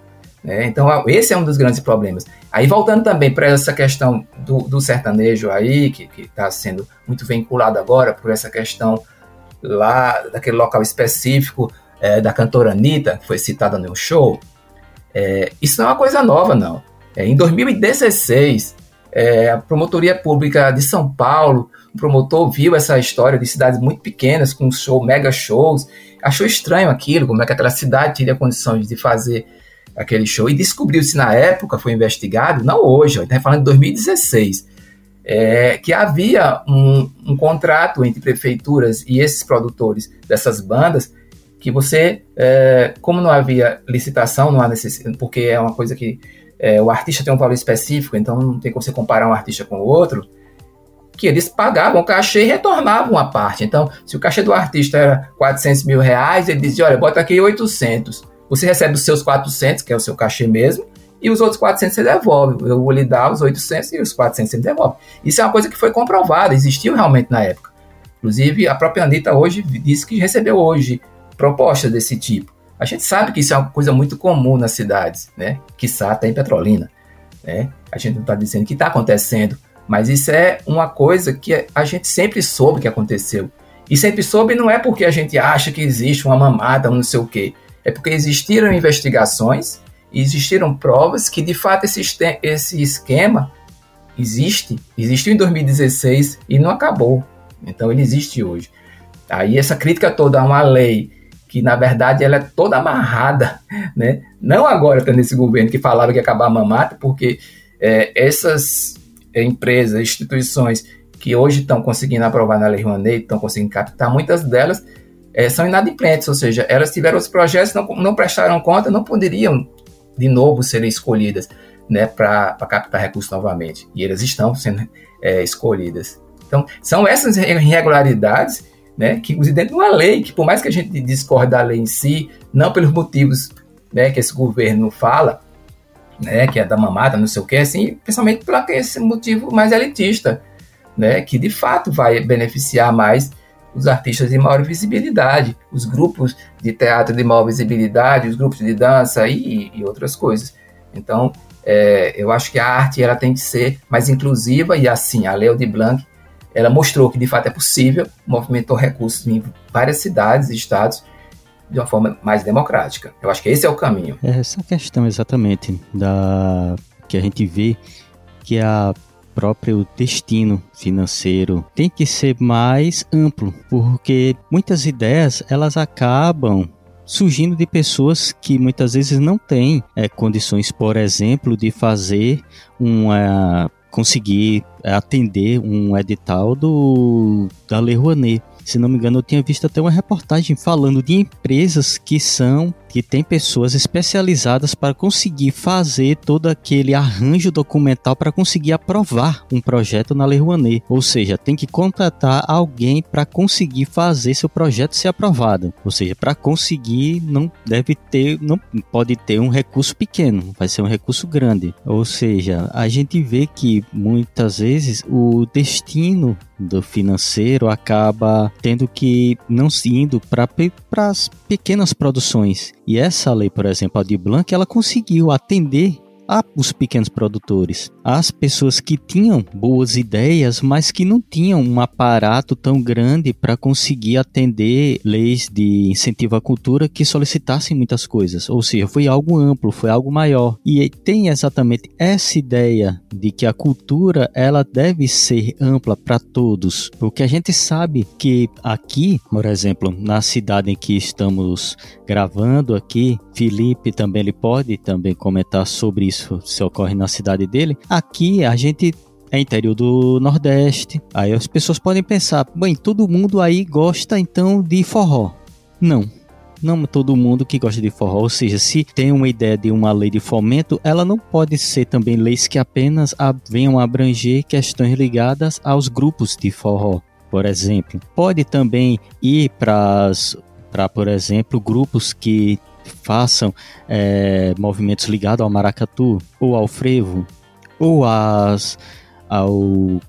Né? Então, esse é um dos grandes problemas. Aí, voltando também para essa questão do, do, sertanejo aí, que está sendo muito vinculado agora por essa questão lá daquele local específico é, da cantora Anitta, que foi citada no show, é, isso não é uma coisa nova, não. É, em 2016, é, a Promotoria Pública de São Paulo, o promotor viu essa história de cidades muito pequenas, com show, mega shows, achou estranho aquilo, como é que aquela cidade teria condições de fazer aquele show, e descobriu-se na época, foi investigado, não hoje, está falando de 2016, é, que havia um, um, contrato entre prefeituras e esses produtores dessas bandas, que você, é, como não havia licitação, não há necessidade, porque é uma coisa que é, o artista tem um valor específico, então não tem como você comparar um artista com o outro, que eles pagavam o cachê e retornavam a parte. Então, se o cachê do artista era 400 mil reais, ele dizia, olha, bota aqui 800. Você recebe os seus 400, que é o seu cachê mesmo, e os outros 400 você devolve. Eu vou lhe dar os 800 e os 400 você devolve. Isso é uma coisa que foi comprovada, existiu realmente na época. Inclusive, a própria Anitta hoje disse que recebeu hoje propostas desse tipo. A gente sabe que isso é uma coisa muito comum nas cidades, né? Quiçá até em Petrolina, né? A gente não está dizendo que está acontecendo, mas isso é uma coisa que a gente sempre soube que aconteceu. E sempre soube não é porque a gente acha que existe uma mamada ou não sei o quê. É porque existiram investigações, existiram provas que de fato esse, esse esquema existe, existiu em 2016 e não acabou. Então ele existe hoje. Aí essa crítica toda a uma lei que na verdade ela é toda amarrada, né? Não agora tá nesse governo que falava que ia acabar a mamata, porque é, essas empresas, instituições que hoje estão conseguindo aprovar na Lei Rouanet, estão conseguindo captar, muitas delas é, são inadimplentes, ou seja, elas tiveram os projetos, não, não prestaram conta, não poderiam de novo serem escolhidas né, para captar recursos novamente. E elas estão sendo é, escolhidas. Então, são essas irregularidades né, que dentro de uma lei, que por mais que a gente discorde da lei em si, não pelos motivos né, que esse governo fala, né, que é da mamada, não sei o que, assim, principalmente por esse motivo mais elitista, né, que de fato vai beneficiar mais os artistas de maior visibilidade, os grupos de teatro de maior visibilidade, os grupos de dança e, e outras coisas. Então, é, eu acho que a arte ela tem que ser mais inclusiva e assim, a Leo de Blanc, ela mostrou que de fato é possível, movimentou recursos em várias cidades e estados de uma forma mais democrática. Eu acho que esse é o caminho. É essa questão exatamente da que a gente vê que a próprio destino financeiro tem que ser mais amplo, porque muitas ideias elas acabam surgindo de pessoas que muitas vezes não têm é, condições, por exemplo, de fazer uma conseguir atender um edital do da Lei Rouanet. Se não me engano, eu tinha visto até uma reportagem falando de empresas que são que tem pessoas especializadas para conseguir fazer todo aquele arranjo documental para conseguir aprovar um projeto na Lei Rouanet. Ou seja, tem que contratar alguém para conseguir fazer seu projeto ser aprovado. Ou seja, para conseguir não deve ter, não pode ter um recurso pequeno, vai ser um recurso grande. Ou seja, a gente vê que muitas vezes o destino do financeiro acaba tendo que não indo para as pequenas produções. E essa lei, por exemplo, a de Blanc, ela conseguiu atender os pequenos produtores, as pessoas que tinham boas ideias, mas que não tinham um aparato tão grande para conseguir atender leis de incentivo à cultura que solicitassem muitas coisas. Ou seja, foi algo amplo, foi algo maior. E tem exatamente essa ideia de que a cultura ela deve ser ampla para todos, porque a gente sabe que aqui, por exemplo, na cidade em que estamos gravando aqui, Felipe também ele pode também comentar sobre isso isso se ocorre na cidade dele. Aqui a gente é interior do Nordeste. Aí as pessoas podem pensar, bem, todo mundo aí gosta então de forró. Não. Não todo mundo que gosta de forró, ou seja, se tem uma ideia de uma lei de fomento, ela não pode ser também leis que apenas venham abranger questões ligadas aos grupos de forró, por exemplo. Pode também ir para, por exemplo, grupos que façam é, movimentos ligados ao maracatu ou ao frevo ou às, ao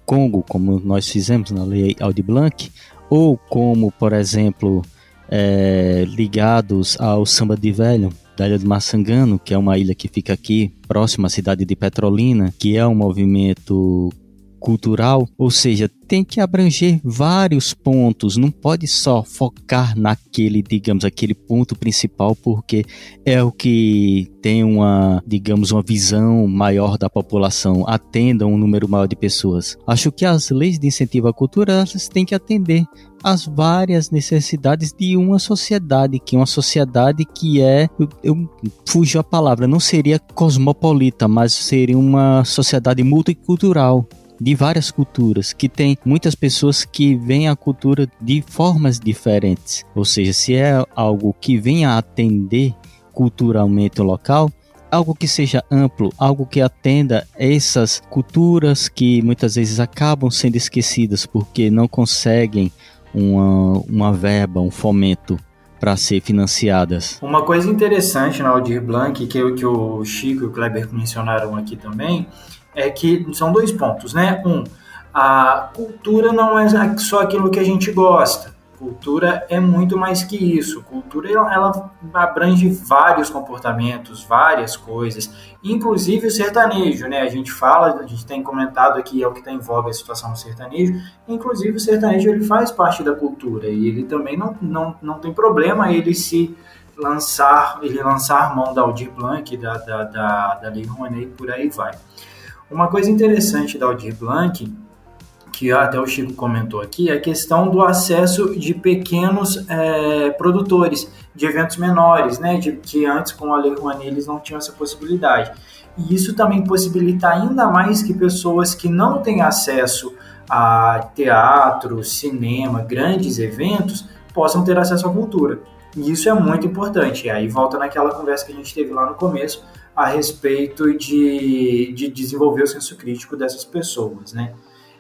Congo, como nós fizemos na lei Audi Blanc, ou como, por exemplo, é, ligados ao samba de velho da ilha de Massangano, que é uma ilha que fica aqui próxima à cidade de Petrolina, que é um movimento cultural, ou seja, tem que abranger vários pontos, não pode só focar naquele, digamos, aquele ponto principal, porque é o que tem uma, digamos, uma visão maior da população, atenda um número maior de pessoas. Acho que as leis de incentivo à cultura elas têm que atender as várias necessidades de uma sociedade, que é uma sociedade que é, eu, eu fujo a palavra, não seria cosmopolita, mas seria uma sociedade multicultural de várias culturas, que tem muitas pessoas que veem a cultura de formas diferentes. Ou seja, se é algo que venha atender culturalmente o local, algo que seja amplo, algo que atenda essas culturas que muitas vezes acabam sendo esquecidas porque não conseguem uma, uma verba, um fomento para ser financiadas. Uma coisa interessante na Aldir Blanc, que, que o Chico e o Kleber mencionaram aqui também, é que são dois pontos, né? Um, a cultura não é só aquilo que a gente gosta. Cultura é muito mais que isso. Cultura ela abrange vários comportamentos, várias coisas, inclusive o sertanejo, né? A gente fala, a gente tem comentado aqui é o que está em voga a situação do sertanejo. Inclusive o sertanejo ele faz parte da cultura e ele também não, não, não tem problema ele se lançar, ele lançar mão da Aldir Blanc, da, da, da, da Rouanet, por aí vai. Uma coisa interessante da Aldir Blanc, que até o Chico comentou aqui, é a questão do acesso de pequenos é, produtores, de eventos menores, né, de, que antes com a Lei Rouanet eles não tinham essa possibilidade. E isso também possibilita ainda mais que pessoas que não têm acesso a teatro, cinema, grandes eventos, possam ter acesso à cultura. E isso é muito importante. E aí volta naquela conversa que a gente teve lá no começo a respeito de, de desenvolver o senso crítico dessas pessoas, né?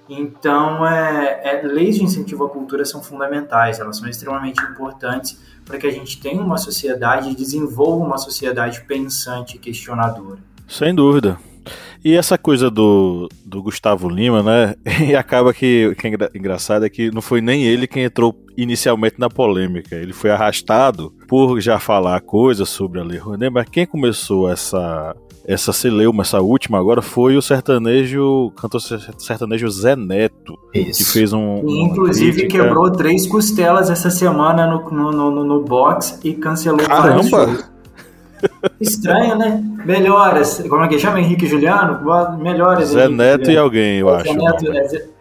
Então, é, é, leis de incentivo à cultura são fundamentais, elas são extremamente importantes para que a gente tenha uma sociedade e desenvolva uma sociedade pensante e questionadora. Sem dúvida. E essa coisa do, do Gustavo Lima, né? E acaba que, que é engraçado é que não foi nem ele quem entrou inicialmente na polêmica. Ele foi arrastado por já falar coisas sobre a Lei Rouanet, mas quem começou essa essa celeuma, essa última agora, foi o sertanejo, cantor sertanejo Zé Neto, Isso. que fez um. E, inclusive crítica... quebrou três costelas essa semana no, no, no, no box e cancelou Caramba! Estranho, né? Melhoras. Como é que chama? Henrique Juliano? Melhoras. Zé Henrique Neto Juliano. e alguém, eu Zé acho. Neto, é,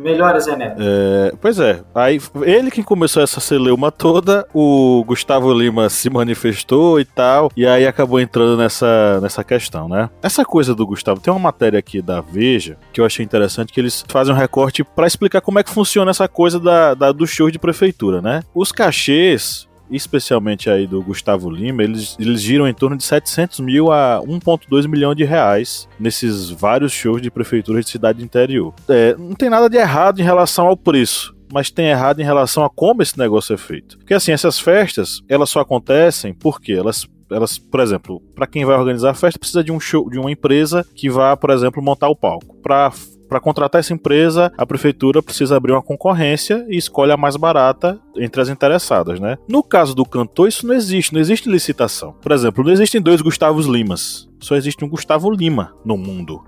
Melhora, Zé Neto. É, pois é, aí ele que começou essa celeuma toda, o Gustavo Lima se manifestou e tal, e aí acabou entrando nessa, nessa questão, né? Essa coisa do Gustavo, tem uma matéria aqui da Veja que eu achei interessante, que eles fazem um recorte para explicar como é que funciona essa coisa da, da, do show de prefeitura, né? Os cachês especialmente aí do Gustavo Lima, eles, eles giram em torno de 700 mil a 1,2 milhão de reais nesses vários shows de prefeituras de cidade interior. É, não tem nada de errado em relação ao preço mas tem errado em relação a como esse negócio é feito. Porque assim, essas festas, elas só acontecem porque elas elas, por exemplo, para quem vai organizar a festa precisa de um show, de uma empresa que vá, por exemplo, montar o palco. Para para contratar essa empresa, a prefeitura precisa abrir uma concorrência e escolhe a mais barata entre as interessadas, né? No caso do cantor, isso não existe, não existe licitação. Por exemplo, não existem dois Gustavos Limas, só existe um Gustavo Lima no mundo.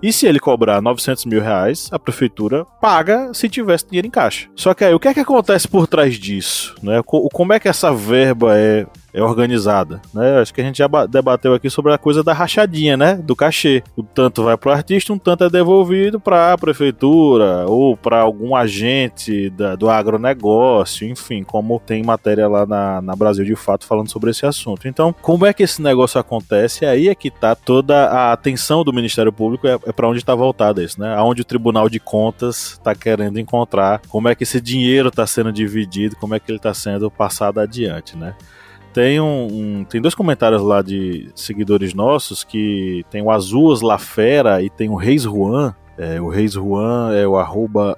E se ele cobrar 900 mil reais, a prefeitura paga se tivesse dinheiro em caixa. Só que aí, o que é que acontece por trás disso? Né? Como é que essa verba é é organizada, né? Acho que a gente já debateu aqui sobre a coisa da rachadinha, né? Do cachê. O tanto vai para o artista, um tanto é devolvido para a prefeitura ou para algum agente da, do agronegócio, enfim, como tem matéria lá na, na Brasil de Fato falando sobre esse assunto. Então, como é que esse negócio acontece? Aí é que tá toda a atenção do Ministério Público é, é para onde está voltada isso, né? Aonde o Tribunal de Contas está querendo encontrar como é que esse dinheiro está sendo dividido, como é que ele está sendo passado adiante, né? Tem, um, um, tem dois comentários lá de seguidores nossos que tem o Azuas Lafera e tem o Reis Juan. É, o Reis Juan é o arroba,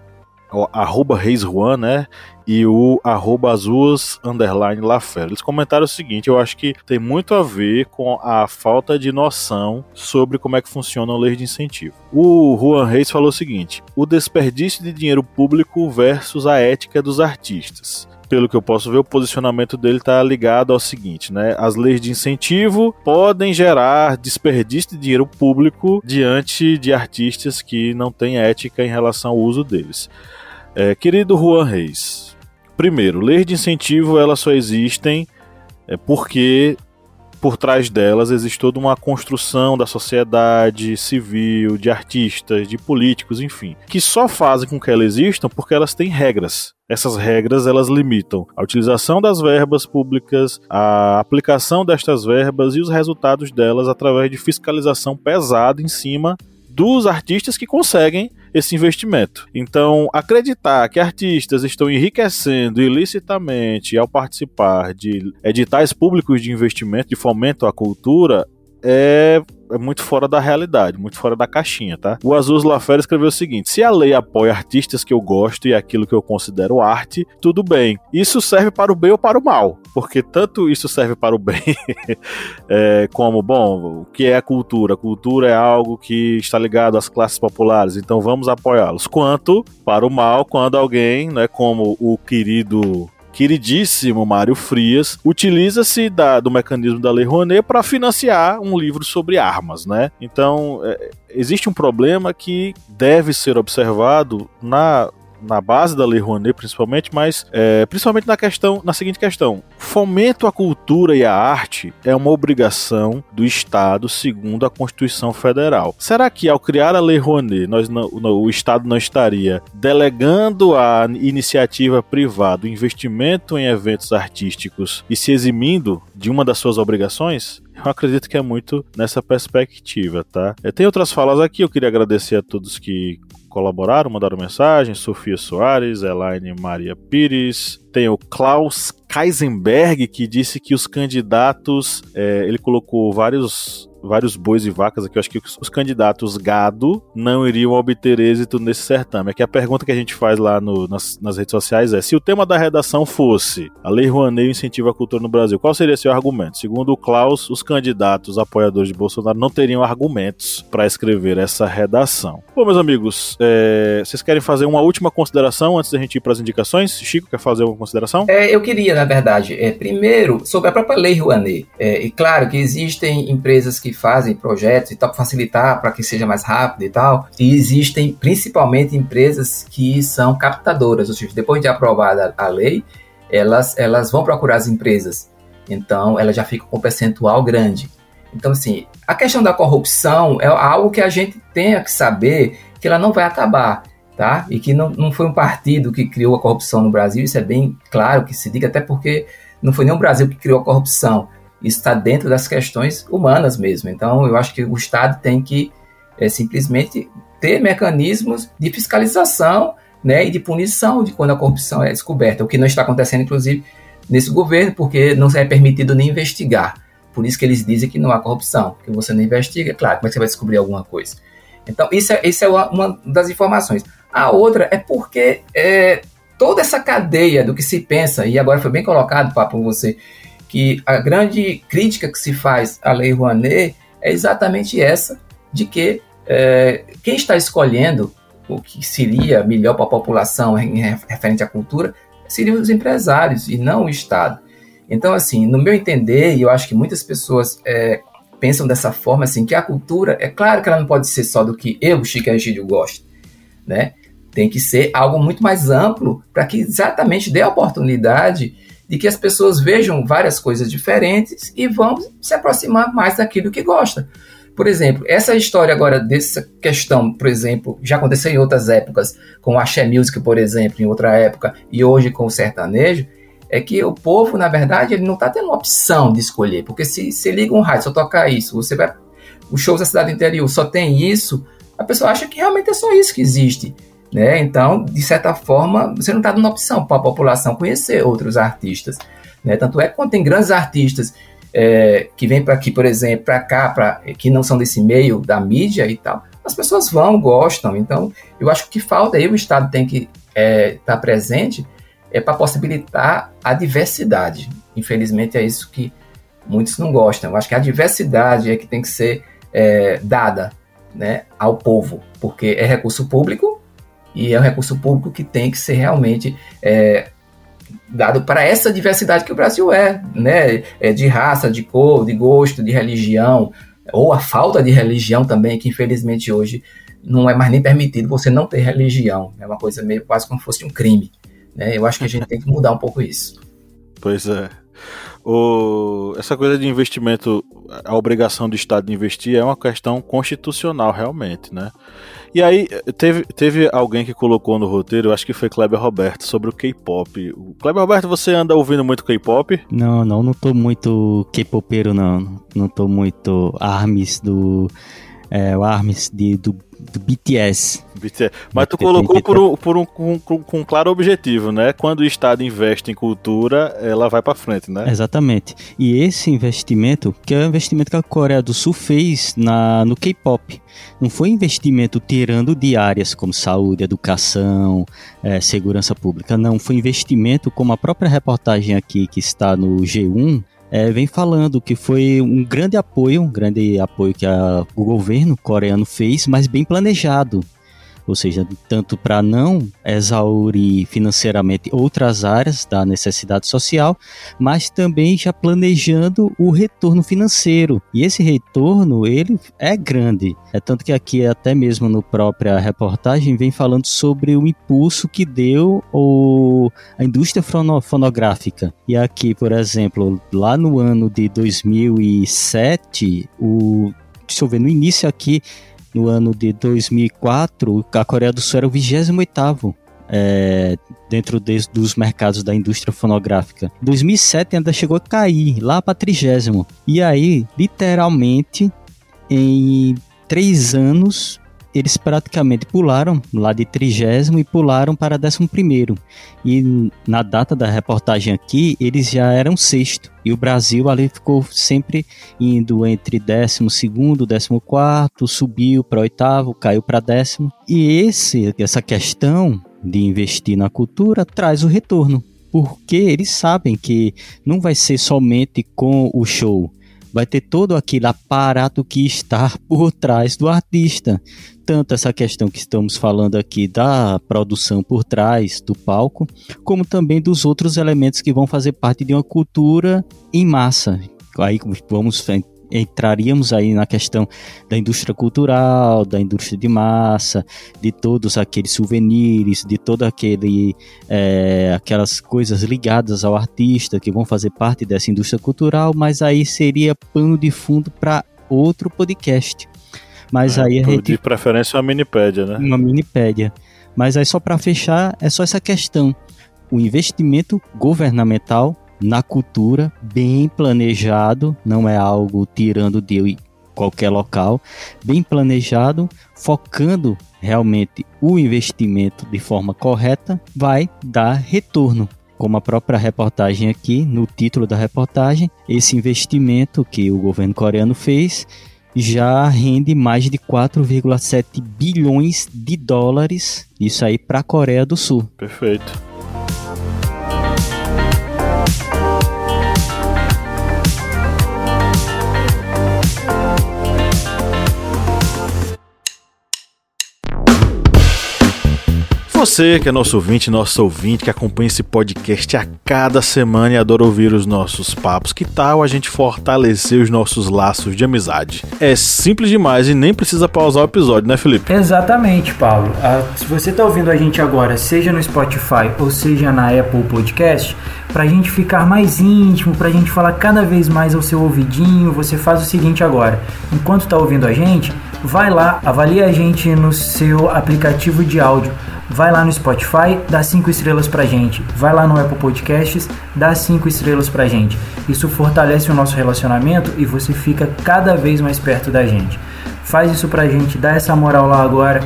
o arroba Reis Juan, né? E o arroba Azuas underline Lafera. Eles comentaram o seguinte: eu acho que tem muito a ver com a falta de noção sobre como é que funciona a lei de incentivo. O Juan Reis falou o seguinte: o desperdício de dinheiro público versus a ética dos artistas pelo que eu posso ver, o posicionamento dele está ligado ao seguinte, né? As leis de incentivo podem gerar desperdício de dinheiro público diante de artistas que não têm ética em relação ao uso deles. É, querido Juan Reis, primeiro, leis de incentivo elas só existem é, porque por trás delas existe toda uma construção da sociedade civil, de artistas, de políticos, enfim, que só fazem com que elas existam porque elas têm regras. Essas regras elas limitam a utilização das verbas públicas, a aplicação destas verbas e os resultados delas através de fiscalização pesada em cima dos artistas que conseguem esse investimento. Então, acreditar que artistas estão enriquecendo ilicitamente ao participar de editais públicos de investimento, de fomento à cultura, é é muito fora da realidade, muito fora da caixinha, tá? O Azul Lafera escreveu o seguinte: se a lei apoia artistas que eu gosto e aquilo que eu considero arte, tudo bem. Isso serve para o bem ou para o mal, porque tanto isso serve para o bem, é, como, bom, o que é a cultura? A cultura é algo que está ligado às classes populares, então vamos apoiá-los. Quanto para o mal, quando alguém, né, como o querido queridíssimo Mário Frias, utiliza-se do mecanismo da Lei Rouanet para financiar um livro sobre armas, né? Então, é, existe um problema que deve ser observado na na base da Lei Rouanet principalmente, mas é, principalmente na questão, na seguinte questão: fomento à cultura e à arte é uma obrigação do Estado segundo a Constituição Federal. Será que ao criar a Lei Rouanet, nós não, o Estado não estaria delegando à iniciativa privada o investimento em eventos artísticos e se eximindo de uma das suas obrigações? Eu acredito que é muito nessa perspectiva, tá? Tem outras falas aqui, eu queria agradecer a todos que colaboraram, mandaram mensagem, Sofia Soares, Elaine Maria Pires, tem o Klaus Kaisenberg, que disse que os candidatos, é, ele colocou vários vários bois e vacas aqui, eu acho que os candidatos gado não iriam obter êxito nesse certame. Aqui a pergunta que a gente faz lá no, nas, nas, redes sociais é: se o tema da redação fosse a Lei Rouanet incentiva a cultura no Brasil, qual seria seu argumento? Segundo o Klaus, os candidatos apoiadores de Bolsonaro não teriam argumentos para escrever essa redação. Bom, meus amigos, é, vocês querem fazer uma última consideração antes da gente ir para as indicações? Chico, quer fazer uma consideração? É, eu queria, na verdade, é, primeiro, sobre a própria Lei Rouanet. É, e claro que existem empresas que que fazem projetos e tal, para facilitar, para que seja mais rápido e tal. E existem principalmente empresas que são captadoras, ou seja, depois de aprovada a lei, elas, elas vão procurar as empresas. Então, ela já fica com um percentual grande. Então, assim, a questão da corrupção é algo que a gente tem que saber que ela não vai acabar. tá? E que não, não foi um partido que criou a corrupção no Brasil, isso é bem claro que se diga, até porque não foi nem o Brasil que criou a corrupção, está dentro das questões humanas mesmo. Então, eu acho que o Estado tem que é, simplesmente ter mecanismos de fiscalização né, e de punição de quando a corrupção é descoberta, o que não está acontecendo, inclusive, nesse governo, porque não é permitido nem investigar. Por isso que eles dizem que não há corrupção, porque você não investiga, claro, como é que você vai descobrir alguma coisa? Então, isso é, isso é uma, uma das informações. A outra é porque é, toda essa cadeia do que se pensa, e agora foi bem colocado, Papo, você, que a grande crítica que se faz à Lei Rouanet é exatamente essa, de que é, quem está escolhendo o que seria melhor para a população em referente à cultura seriam os empresários e não o Estado. Então, assim, no meu entender, e eu acho que muitas pessoas é, pensam dessa forma, assim, que a cultura, é claro que ela não pode ser só do que eu, Chico Egídio, gosto, né? Tem que ser algo muito mais amplo para que exatamente dê a oportunidade de que as pessoas vejam várias coisas diferentes e vão se aproximar mais daquilo que gosta. Por exemplo, essa história agora dessa questão, por exemplo, já aconteceu em outras épocas, com o Axé Music, por exemplo, em outra época, e hoje com o sertanejo, é que o povo, na verdade, ele não está tendo opção de escolher, porque se, se liga um rádio, só tocar isso, você vai. Os shows da cidade interior só tem isso, a pessoa acha que realmente é só isso que existe. Né? Então, de certa forma, você não está dando opção para a população conhecer outros artistas. Né? Tanto é que quando tem grandes artistas é, que vêm para aqui, por exemplo, para cá, pra, que não são desse meio da mídia e tal, as pessoas vão, gostam. Então, eu acho que falta aí o Estado tem que estar é, tá presente é para possibilitar a diversidade. Infelizmente, é isso que muitos não gostam. Eu acho que a diversidade é que tem que ser é, dada né, ao povo, porque é recurso público e é um recurso público que tem que ser realmente é, dado para essa diversidade que o Brasil é, né? É de raça, de cor, de gosto, de religião, ou a falta de religião também, que infelizmente hoje não é mais nem permitido você não ter religião. É uma coisa meio quase como se fosse um crime. Né? Eu acho que a gente tem que mudar um pouco isso. Pois é. O, essa coisa de investimento, a obrigação do Estado de investir é uma questão constitucional, realmente, né? E aí, teve, teve alguém que colocou no roteiro, acho que foi Kleber Roberto, sobre o K-pop. Kleber Roberto, você anda ouvindo muito K-pop? Não, não, não tô muito K-popeiro, não. Não tô muito ARMS do. É, o ARMS de, do do BTS. BTS. Mas tu colocou por, um, por um, com, com, um claro objetivo, né? Quando o Estado investe em cultura, ela vai para frente, né? Exatamente. E esse investimento, que é o investimento que a Coreia do Sul fez na, no K-pop, não foi investimento tirando de áreas como saúde, educação, é, segurança pública, não. Foi investimento, como a própria reportagem aqui que está no G1, é, vem falando que foi um grande apoio, um grande apoio que a, o governo coreano fez, mas bem planejado ou seja, tanto para não exaurir financeiramente outras áreas da necessidade social, mas também já planejando o retorno financeiro. E esse retorno, ele é grande. É tanto que aqui, até mesmo no própria reportagem, vem falando sobre o impulso que deu o, a indústria fonográfica. E aqui, por exemplo, lá no ano de 2007, o deixa eu ver, no início aqui no ano de 2004, a Coreia do Sul era o 28º é, dentro de, dos mercados da indústria fonográfica. Em 2007 ainda chegou a cair lá para 30 E aí, literalmente, em três anos, eles praticamente pularam lá de trigésimo e pularam para décimo primeiro. E na data da reportagem aqui, eles já eram sexto. E o Brasil ali ficou sempre indo entre décimo segundo, décimo quarto, subiu para oitavo, caiu para décimo. E esse, essa questão de investir na cultura traz o retorno. Porque eles sabem que não vai ser somente com o show, vai ter todo aquele aparato que está por trás do artista. Tanto essa questão que estamos falando aqui da produção por trás do palco, como também dos outros elementos que vão fazer parte de uma cultura em massa. Aí vamos entraríamos aí na questão da indústria cultural, da indústria de massa, de todos aqueles souvenirs, de toda aquele é, aquelas coisas ligadas ao artista que vão fazer parte dessa indústria cultural, mas aí seria pano de fundo para outro podcast. Mas é, aí a gente, de preferência uma minipédia, né? Uma minipédia. Mas aí só para fechar, é só essa questão. O investimento governamental na cultura, bem planejado, não é algo tirando de qualquer local, bem planejado, focando realmente o investimento de forma correta, vai dar retorno. Como a própria reportagem aqui, no título da reportagem, esse investimento que o governo coreano fez já rende mais de 4,7 bilhões de dólares, isso aí para a Coreia do Sul. Perfeito. Você que é nosso ouvinte, nosso ouvinte, que acompanha esse podcast a cada semana e adora ouvir os nossos papos, que tal a gente fortalecer os nossos laços de amizade? É simples demais e nem precisa pausar o episódio, né, Felipe? Exatamente, Paulo. Ah, se você está ouvindo a gente agora, seja no Spotify ou seja na Apple Podcast, para a gente ficar mais íntimo, para a gente falar cada vez mais ao seu ouvidinho, você faz o seguinte agora. Enquanto está ouvindo a gente, vai lá, avalie a gente no seu aplicativo de áudio vai lá no Spotify, dá cinco estrelas pra gente. Vai lá no Apple Podcasts, dá cinco estrelas pra gente. Isso fortalece o nosso relacionamento e você fica cada vez mais perto da gente. Faz isso pra gente, dá essa moral lá agora.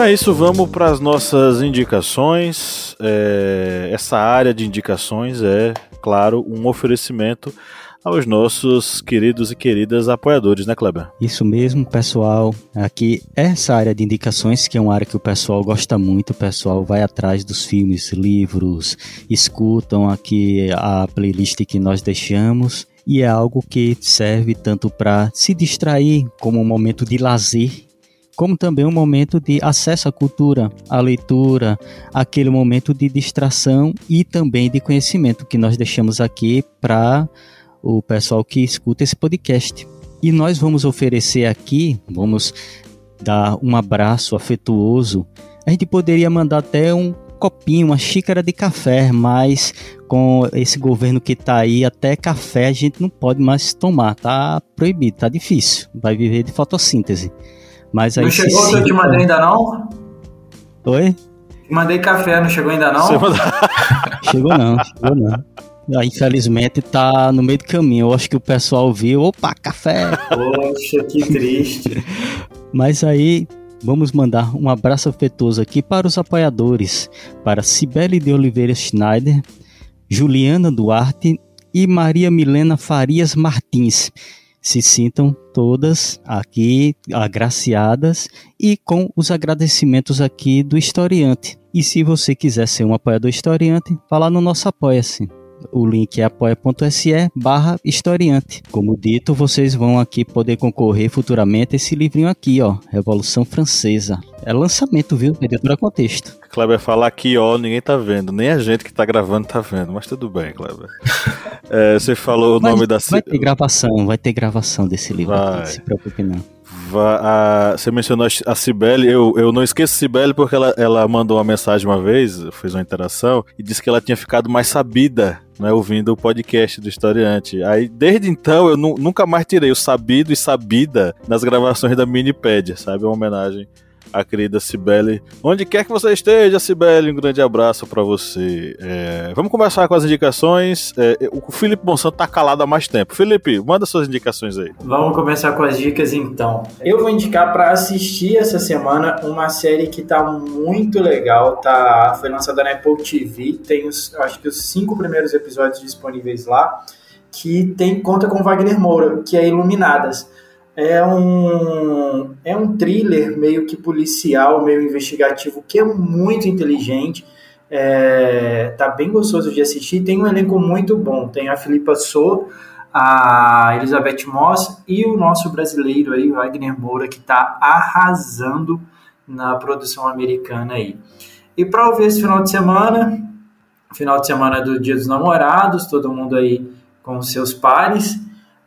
Então é isso, vamos para as nossas indicações. É, essa área de indicações é, claro, um oferecimento aos nossos queridos e queridas apoiadores, né, Kleber? Isso mesmo, pessoal. Aqui, essa área de indicações, que é uma área que o pessoal gosta muito, o pessoal vai atrás dos filmes, livros, escutam aqui a playlist que nós deixamos. E é algo que serve tanto para se distrair como um momento de lazer como também um momento de acesso à cultura, à leitura, aquele momento de distração e também de conhecimento que nós deixamos aqui para o pessoal que escuta esse podcast. E nós vamos oferecer aqui, vamos dar um abraço afetuoso. A gente poderia mandar até um copinho, uma xícara de café, mas com esse governo que está aí, até café a gente não pode mais tomar, tá proibido, tá difícil, vai viver de fotossíntese. Mas aí não chegou que eu te mandei ainda não? Oi? Mandei café, não chegou ainda não? chegou não, chegou não. Ah, infelizmente tá no meio do caminho. Eu acho que o pessoal viu, opa, café. Poxa, que triste. Mas aí vamos mandar um abraço afetuoso aqui para os apoiadores, para Cibele de Oliveira Schneider, Juliana Duarte e Maria Milena Farias Martins se sintam todas aqui agraciadas e com os agradecimentos aqui do historiante. E se você quiser ser um apoiador historiante, vá lá no nosso Apoia-se. O link é apoia.se barra historiante. Como dito, vocês vão aqui poder concorrer futuramente a esse livrinho aqui, ó, Revolução Francesa. É lançamento, viu? Editora Contexto. Kleber falar aqui, ó, ninguém tá vendo. Nem a gente que tá gravando tá vendo, mas tudo bem, Kleber. É, você falou o nome da... Vai ter gravação, vai ter gravação desse livro vai. aqui, não se preocupe não. A, você mencionou a Cibele, eu, eu não esqueço a Cibele porque ela, ela mandou uma mensagem uma vez, fez uma interação, e disse que ela tinha ficado mais sabida né, ouvindo o podcast do historiante. Aí, desde então, eu nunca mais tirei o sabido e sabida nas gravações da Minipédia, sabe? Uma homenagem a querida Cibele. Onde quer que você esteja, Cibele, um grande abraço para você. É, vamos começar com as indicações. É, o Felipe Monsanto tá calado há mais tempo. Felipe, manda suas indicações aí. Vamos começar com as dicas então. Eu vou indicar para assistir essa semana uma série que tá muito legal. Tá, foi lançada na Apple TV. Tem os, acho que os cinco primeiros episódios disponíveis lá. Que tem conta com Wagner Moura, que é Iluminadas é um, é um thriller meio que policial, meio investigativo, que é muito inteligente. É, tá bem gostoso de assistir. Tem um elenco muito bom. Tem a Filipa So, a Elizabeth Moss e o nosso brasileiro aí, Wagner Moura, que está arrasando na produção americana aí. E para ouvir esse final de semana, final de semana do Dia dos Namorados, todo mundo aí com seus pares.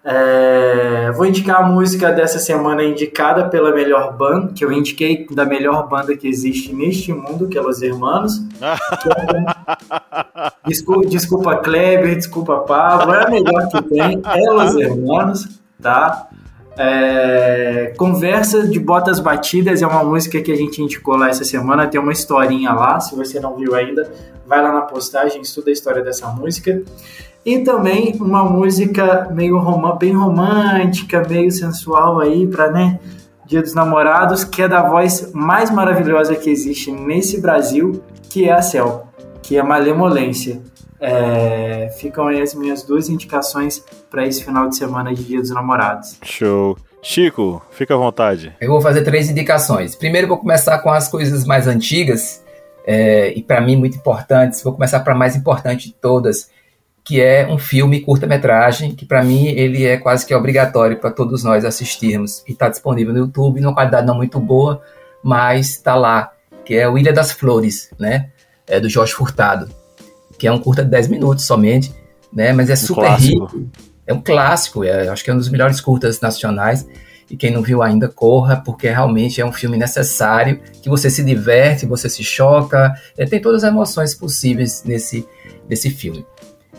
É, vou indicar a música dessa semana indicada pela melhor banda, que eu indiquei da melhor banda que existe neste mundo, que é Los Hermanos. desculpa, desculpa Kleber, desculpa Pablo, é a melhor que tem, é Los Hermanos, tá? É, Conversa de Botas Batidas é uma música que a gente indicou lá essa semana, tem uma historinha lá, se você não viu ainda, vai lá na postagem, estuda a história dessa música. E também uma música meio rom bem romântica, meio sensual aí para né, Dia dos Namorados, que é da voz mais maravilhosa que existe nesse Brasil, que é a Cel, que é Malemolência. É, ficam aí as minhas duas indicações para esse final de semana de Dia dos Namorados. Show. Chico, fica à vontade. Eu vou fazer três indicações. Primeiro, vou começar com as coisas mais antigas é, e para mim muito importantes. Vou começar para a mais importante de todas, que é um filme curta-metragem, que para mim ele é quase que obrigatório para todos nós assistirmos. E está disponível no YouTube, numa qualidade não muito boa, mas está lá, que é o Ilha das Flores, né? É do Jorge Furtado, que é um curta de 10 minutos somente, né? Mas é um super clássico. rico. É um clássico, é, acho que é um dos melhores curtas nacionais. E quem não viu ainda, corra, porque realmente é um filme necessário, que você se diverte, você se choca, é, tem todas as emoções possíveis nesse, nesse filme.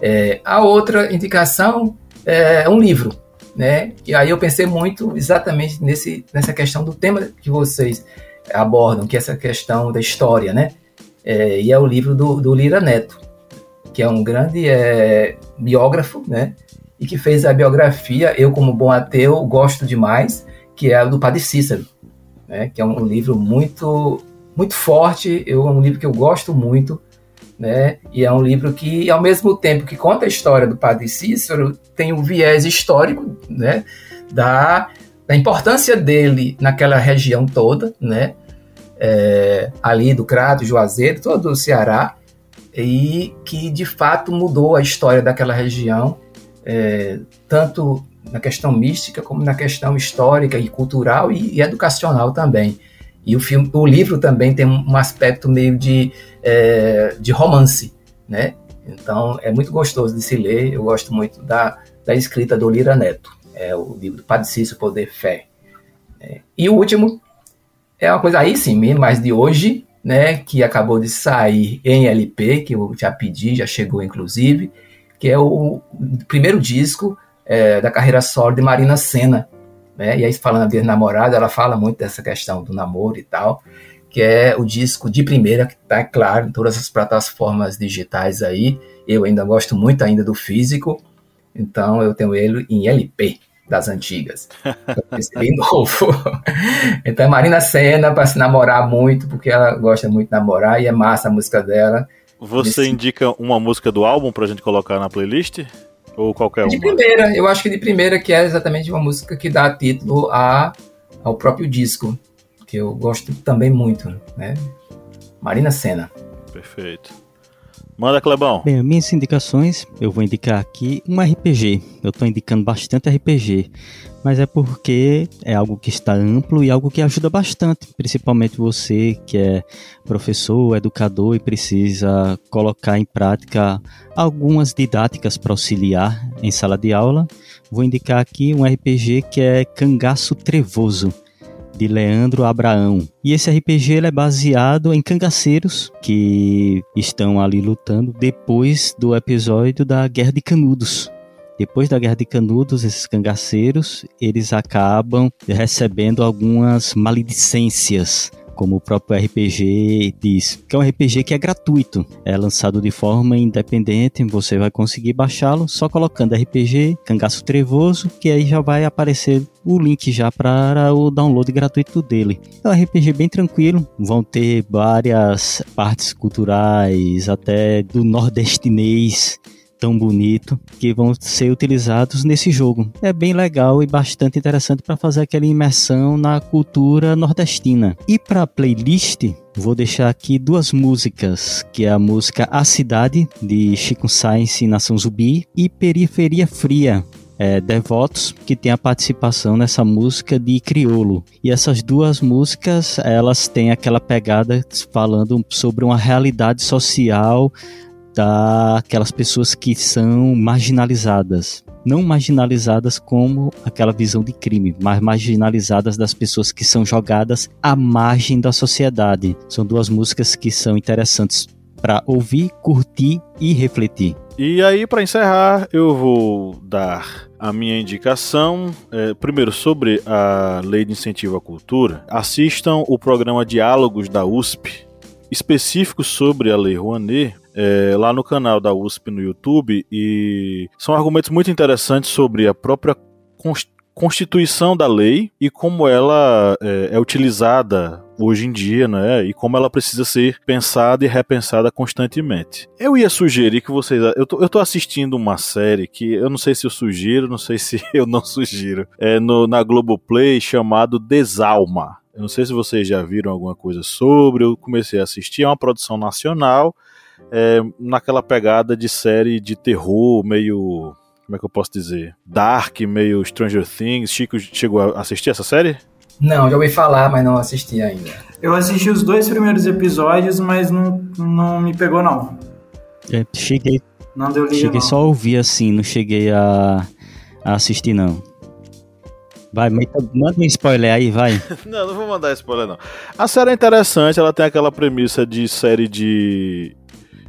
É, a outra indicação é um livro, né? E aí eu pensei muito exatamente nesse, nessa questão do tema que vocês abordam, que é essa questão da história, né? É, e é o livro do, do, Lira Neto, que é um grande é, biógrafo, né? E que fez a biografia, eu como bom ateu gosto demais, que é a do Padre Cícero, né? Que é um livro muito muito forte, eu, é um livro que eu gosto muito, né? E é um livro que, ao mesmo tempo que conta a história do Padre Cícero, tem um viés histórico, né? Da, da importância dele naquela região toda, né? É, ali do Crato, Juazeiro, todo o Ceará, e que de fato mudou a história daquela região, é, tanto na questão mística como na questão histórica e cultural e, e educacional também. E o, filme, o livro também tem um aspecto meio de, é, de romance, né? Então é muito gostoso de se ler. Eu gosto muito da, da escrita do Lira Neto. É o livro do Padre Cício, Poder Fé. É. E o último é uma coisa aí sim, mais de hoje, né? Que acabou de sair em LP, que eu já pedi, já chegou inclusive, que é o, primeiro disco é, da carreira solo de Marina Senna, né? E aí, falando de namorada, ela fala muito dessa questão do namoro e tal, que é o disco de primeira, que está claro em todas as plataformas digitais aí. Eu ainda gosto muito ainda do físico, então eu tenho ele em LP das antigas. bem novo. então, Marina Senna, para se namorar muito, porque ela gosta muito de namorar e é massa a música dela. Você indica uma música do álbum para a gente colocar na playlist? Ou qualquer de uma? De primeira, eu acho que de primeira, que é exatamente uma música que dá título a, ao próprio disco, que eu gosto também muito, né? Marina Senna. Perfeito. Manda, Clebão. Bem, minhas indicações, eu vou indicar aqui um RPG. Eu estou indicando bastante RPG, mas é porque é algo que está amplo e algo que ajuda bastante, principalmente você que é professor, educador e precisa colocar em prática algumas didáticas para auxiliar em sala de aula. Vou indicar aqui um RPG que é Cangaço Trevoso de Leandro Abraão. E esse RPG é baseado em cangaceiros que estão ali lutando depois do episódio da Guerra de Canudos. Depois da Guerra de Canudos, esses cangaceiros, eles acabam recebendo algumas maledicências como o próprio RPG diz, que é um RPG que é gratuito, é lançado de forma independente, você vai conseguir baixá-lo só colocando RPG Cangaço Trevoso, que aí já vai aparecer o link já para o download gratuito dele. É um RPG bem tranquilo, vão ter várias partes culturais, até do nordestinês, tão bonito que vão ser utilizados nesse jogo. É bem legal e bastante interessante para fazer aquela imersão na cultura nordestina. E para a playlist, vou deixar aqui duas músicas, que é a música A Cidade de Chico Science e Nação Zumbi e Periferia Fria é, Devotos, que tem a participação nessa música de Criolo. E essas duas músicas, elas têm aquela pegada falando sobre uma realidade social daquelas pessoas que são marginalizadas. não marginalizadas como aquela visão de crime, mas marginalizadas das pessoas que são jogadas à margem da sociedade. São duas músicas que são interessantes para ouvir, curtir e refletir. E aí, para encerrar, eu vou dar a minha indicação, é, primeiro sobre a Lei de Incentivo à Cultura. Assistam o programa Diálogos da USP, específico sobre a Lei Rouanet, é, lá no canal da USP no YouTube, e são argumentos muito interessantes sobre a própria constituição da lei e como ela é, é, utilizada hoje em dia, né? E como ela precisa ser pensada e repensada constantemente. Eu ia sugerir que vocês. Eu tô, eu tô assistindo uma série que eu não sei se eu sugiro, não sei se eu não sugiro. É no, na Globoplay chamado Desalma. Eu não sei se vocês já viram alguma coisa sobre. Eu comecei a assistir. É uma produção nacional. É, naquela pegada de série de terror meio como é que eu posso dizer? Dark, meio Stranger Things. Chico chegou a assistir essa série? Não, já ouvi falar, mas não assisti ainda. Eu assisti os dois primeiros episódios, mas não, não me pegou, não. É, cheguei. Não deu liga, Cheguei não. só a ouvir assim, não cheguei a, a assistir, não. Vai, manda um spoiler aí, vai. não, não vou mandar spoiler, não. A série é interessante, ela tem aquela premissa de série de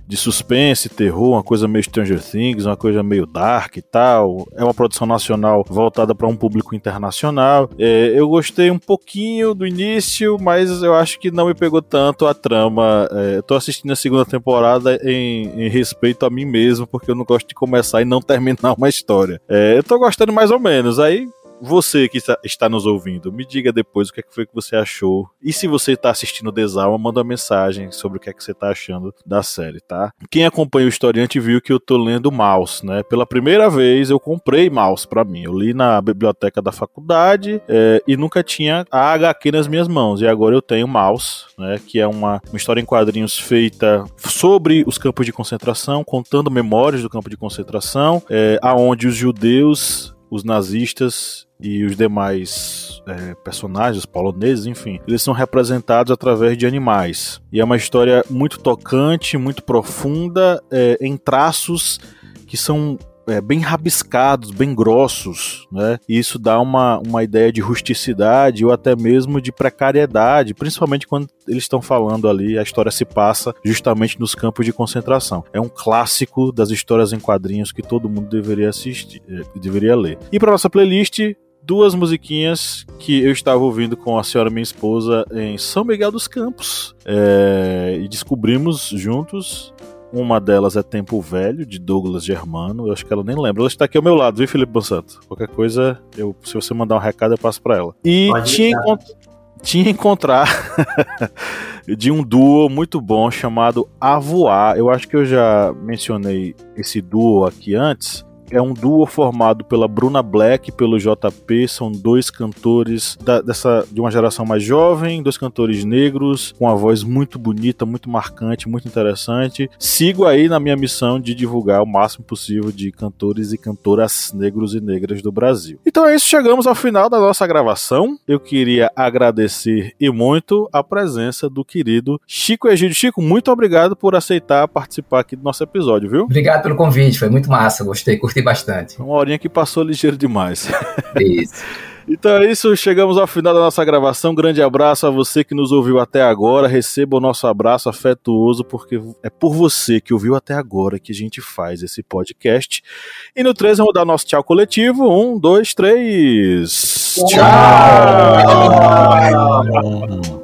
de suspense, terror, uma coisa meio Stranger Things, uma coisa meio dark e tal. É uma produção nacional voltada para um público internacional. É, eu gostei um pouquinho do início, mas eu acho que não me pegou tanto a trama. É, eu tô assistindo a segunda temporada em, em, respeito a mim mesmo, porque eu não gosto de começar e não terminar uma história. É, eu tô gostando mais ou menos. Aí você que está nos ouvindo, me diga depois o que, é foi que você achou. E se você está assistindo Desalma, manda uma mensagem sobre o que é que você está achando da série, tá? Quem acompanha o historiante viu que eu tô lendo Mouse, né? Pela primeira vez eu comprei Mouse para mim. Eu li na biblioteca da faculdade é, e nunca tinha a HQ nas minhas mãos. E agora eu tenho Mouse, né? Que é uma, uma história em quadrinhos feita sobre os campos de concentração, contando memórias do campo de concentração, é, aonde os judeus os nazistas e os demais é, personagens, poloneses, enfim, eles são representados através de animais. E é uma história muito tocante, muito profunda, é, em traços que são é, bem rabiscados, bem grossos, né? E isso dá uma, uma ideia de rusticidade ou até mesmo de precariedade, principalmente quando eles estão falando ali, a história se passa justamente nos campos de concentração. É um clássico das histórias em quadrinhos que todo mundo deveria assistir, é, deveria ler. E para nossa playlist, duas musiquinhas que eu estava ouvindo com a senhora minha esposa em São Miguel dos Campos é, e descobrimos juntos uma delas é Tempo Velho, de Douglas Germano. Eu acho que ela nem lembra. Ela está aqui ao meu lado, viu, Felipe Bonsanto? Qualquer coisa, eu, se você mandar um recado, eu passo para ela. E tinha, encont tinha encontrar de um duo muito bom chamado Avoar. Eu acho que eu já mencionei esse duo aqui antes é um duo formado pela Bruna Black e pelo JP, são dois cantores da, dessa, de uma geração mais jovem, dois cantores negros, com uma voz muito bonita, muito marcante, muito interessante. Sigo aí na minha missão de divulgar o máximo possível de cantores e cantoras negros e negras do Brasil. Então é isso, chegamos ao final da nossa gravação. Eu queria agradecer e muito a presença do querido Chico Egídio. Chico, muito obrigado por aceitar participar aqui do nosso episódio, viu? Obrigado pelo convite, foi muito massa, gostei, curti bastante. Uma horinha que passou ligeiro demais. Isso. Então é isso, chegamos ao final da nossa gravação. Um grande abraço a você que nos ouviu até agora. Receba o nosso abraço afetuoso, porque é por você que ouviu até agora que a gente faz esse podcast. E no 3 vamos dar nosso tchau coletivo. Um, dois, três. Tchau! tchau.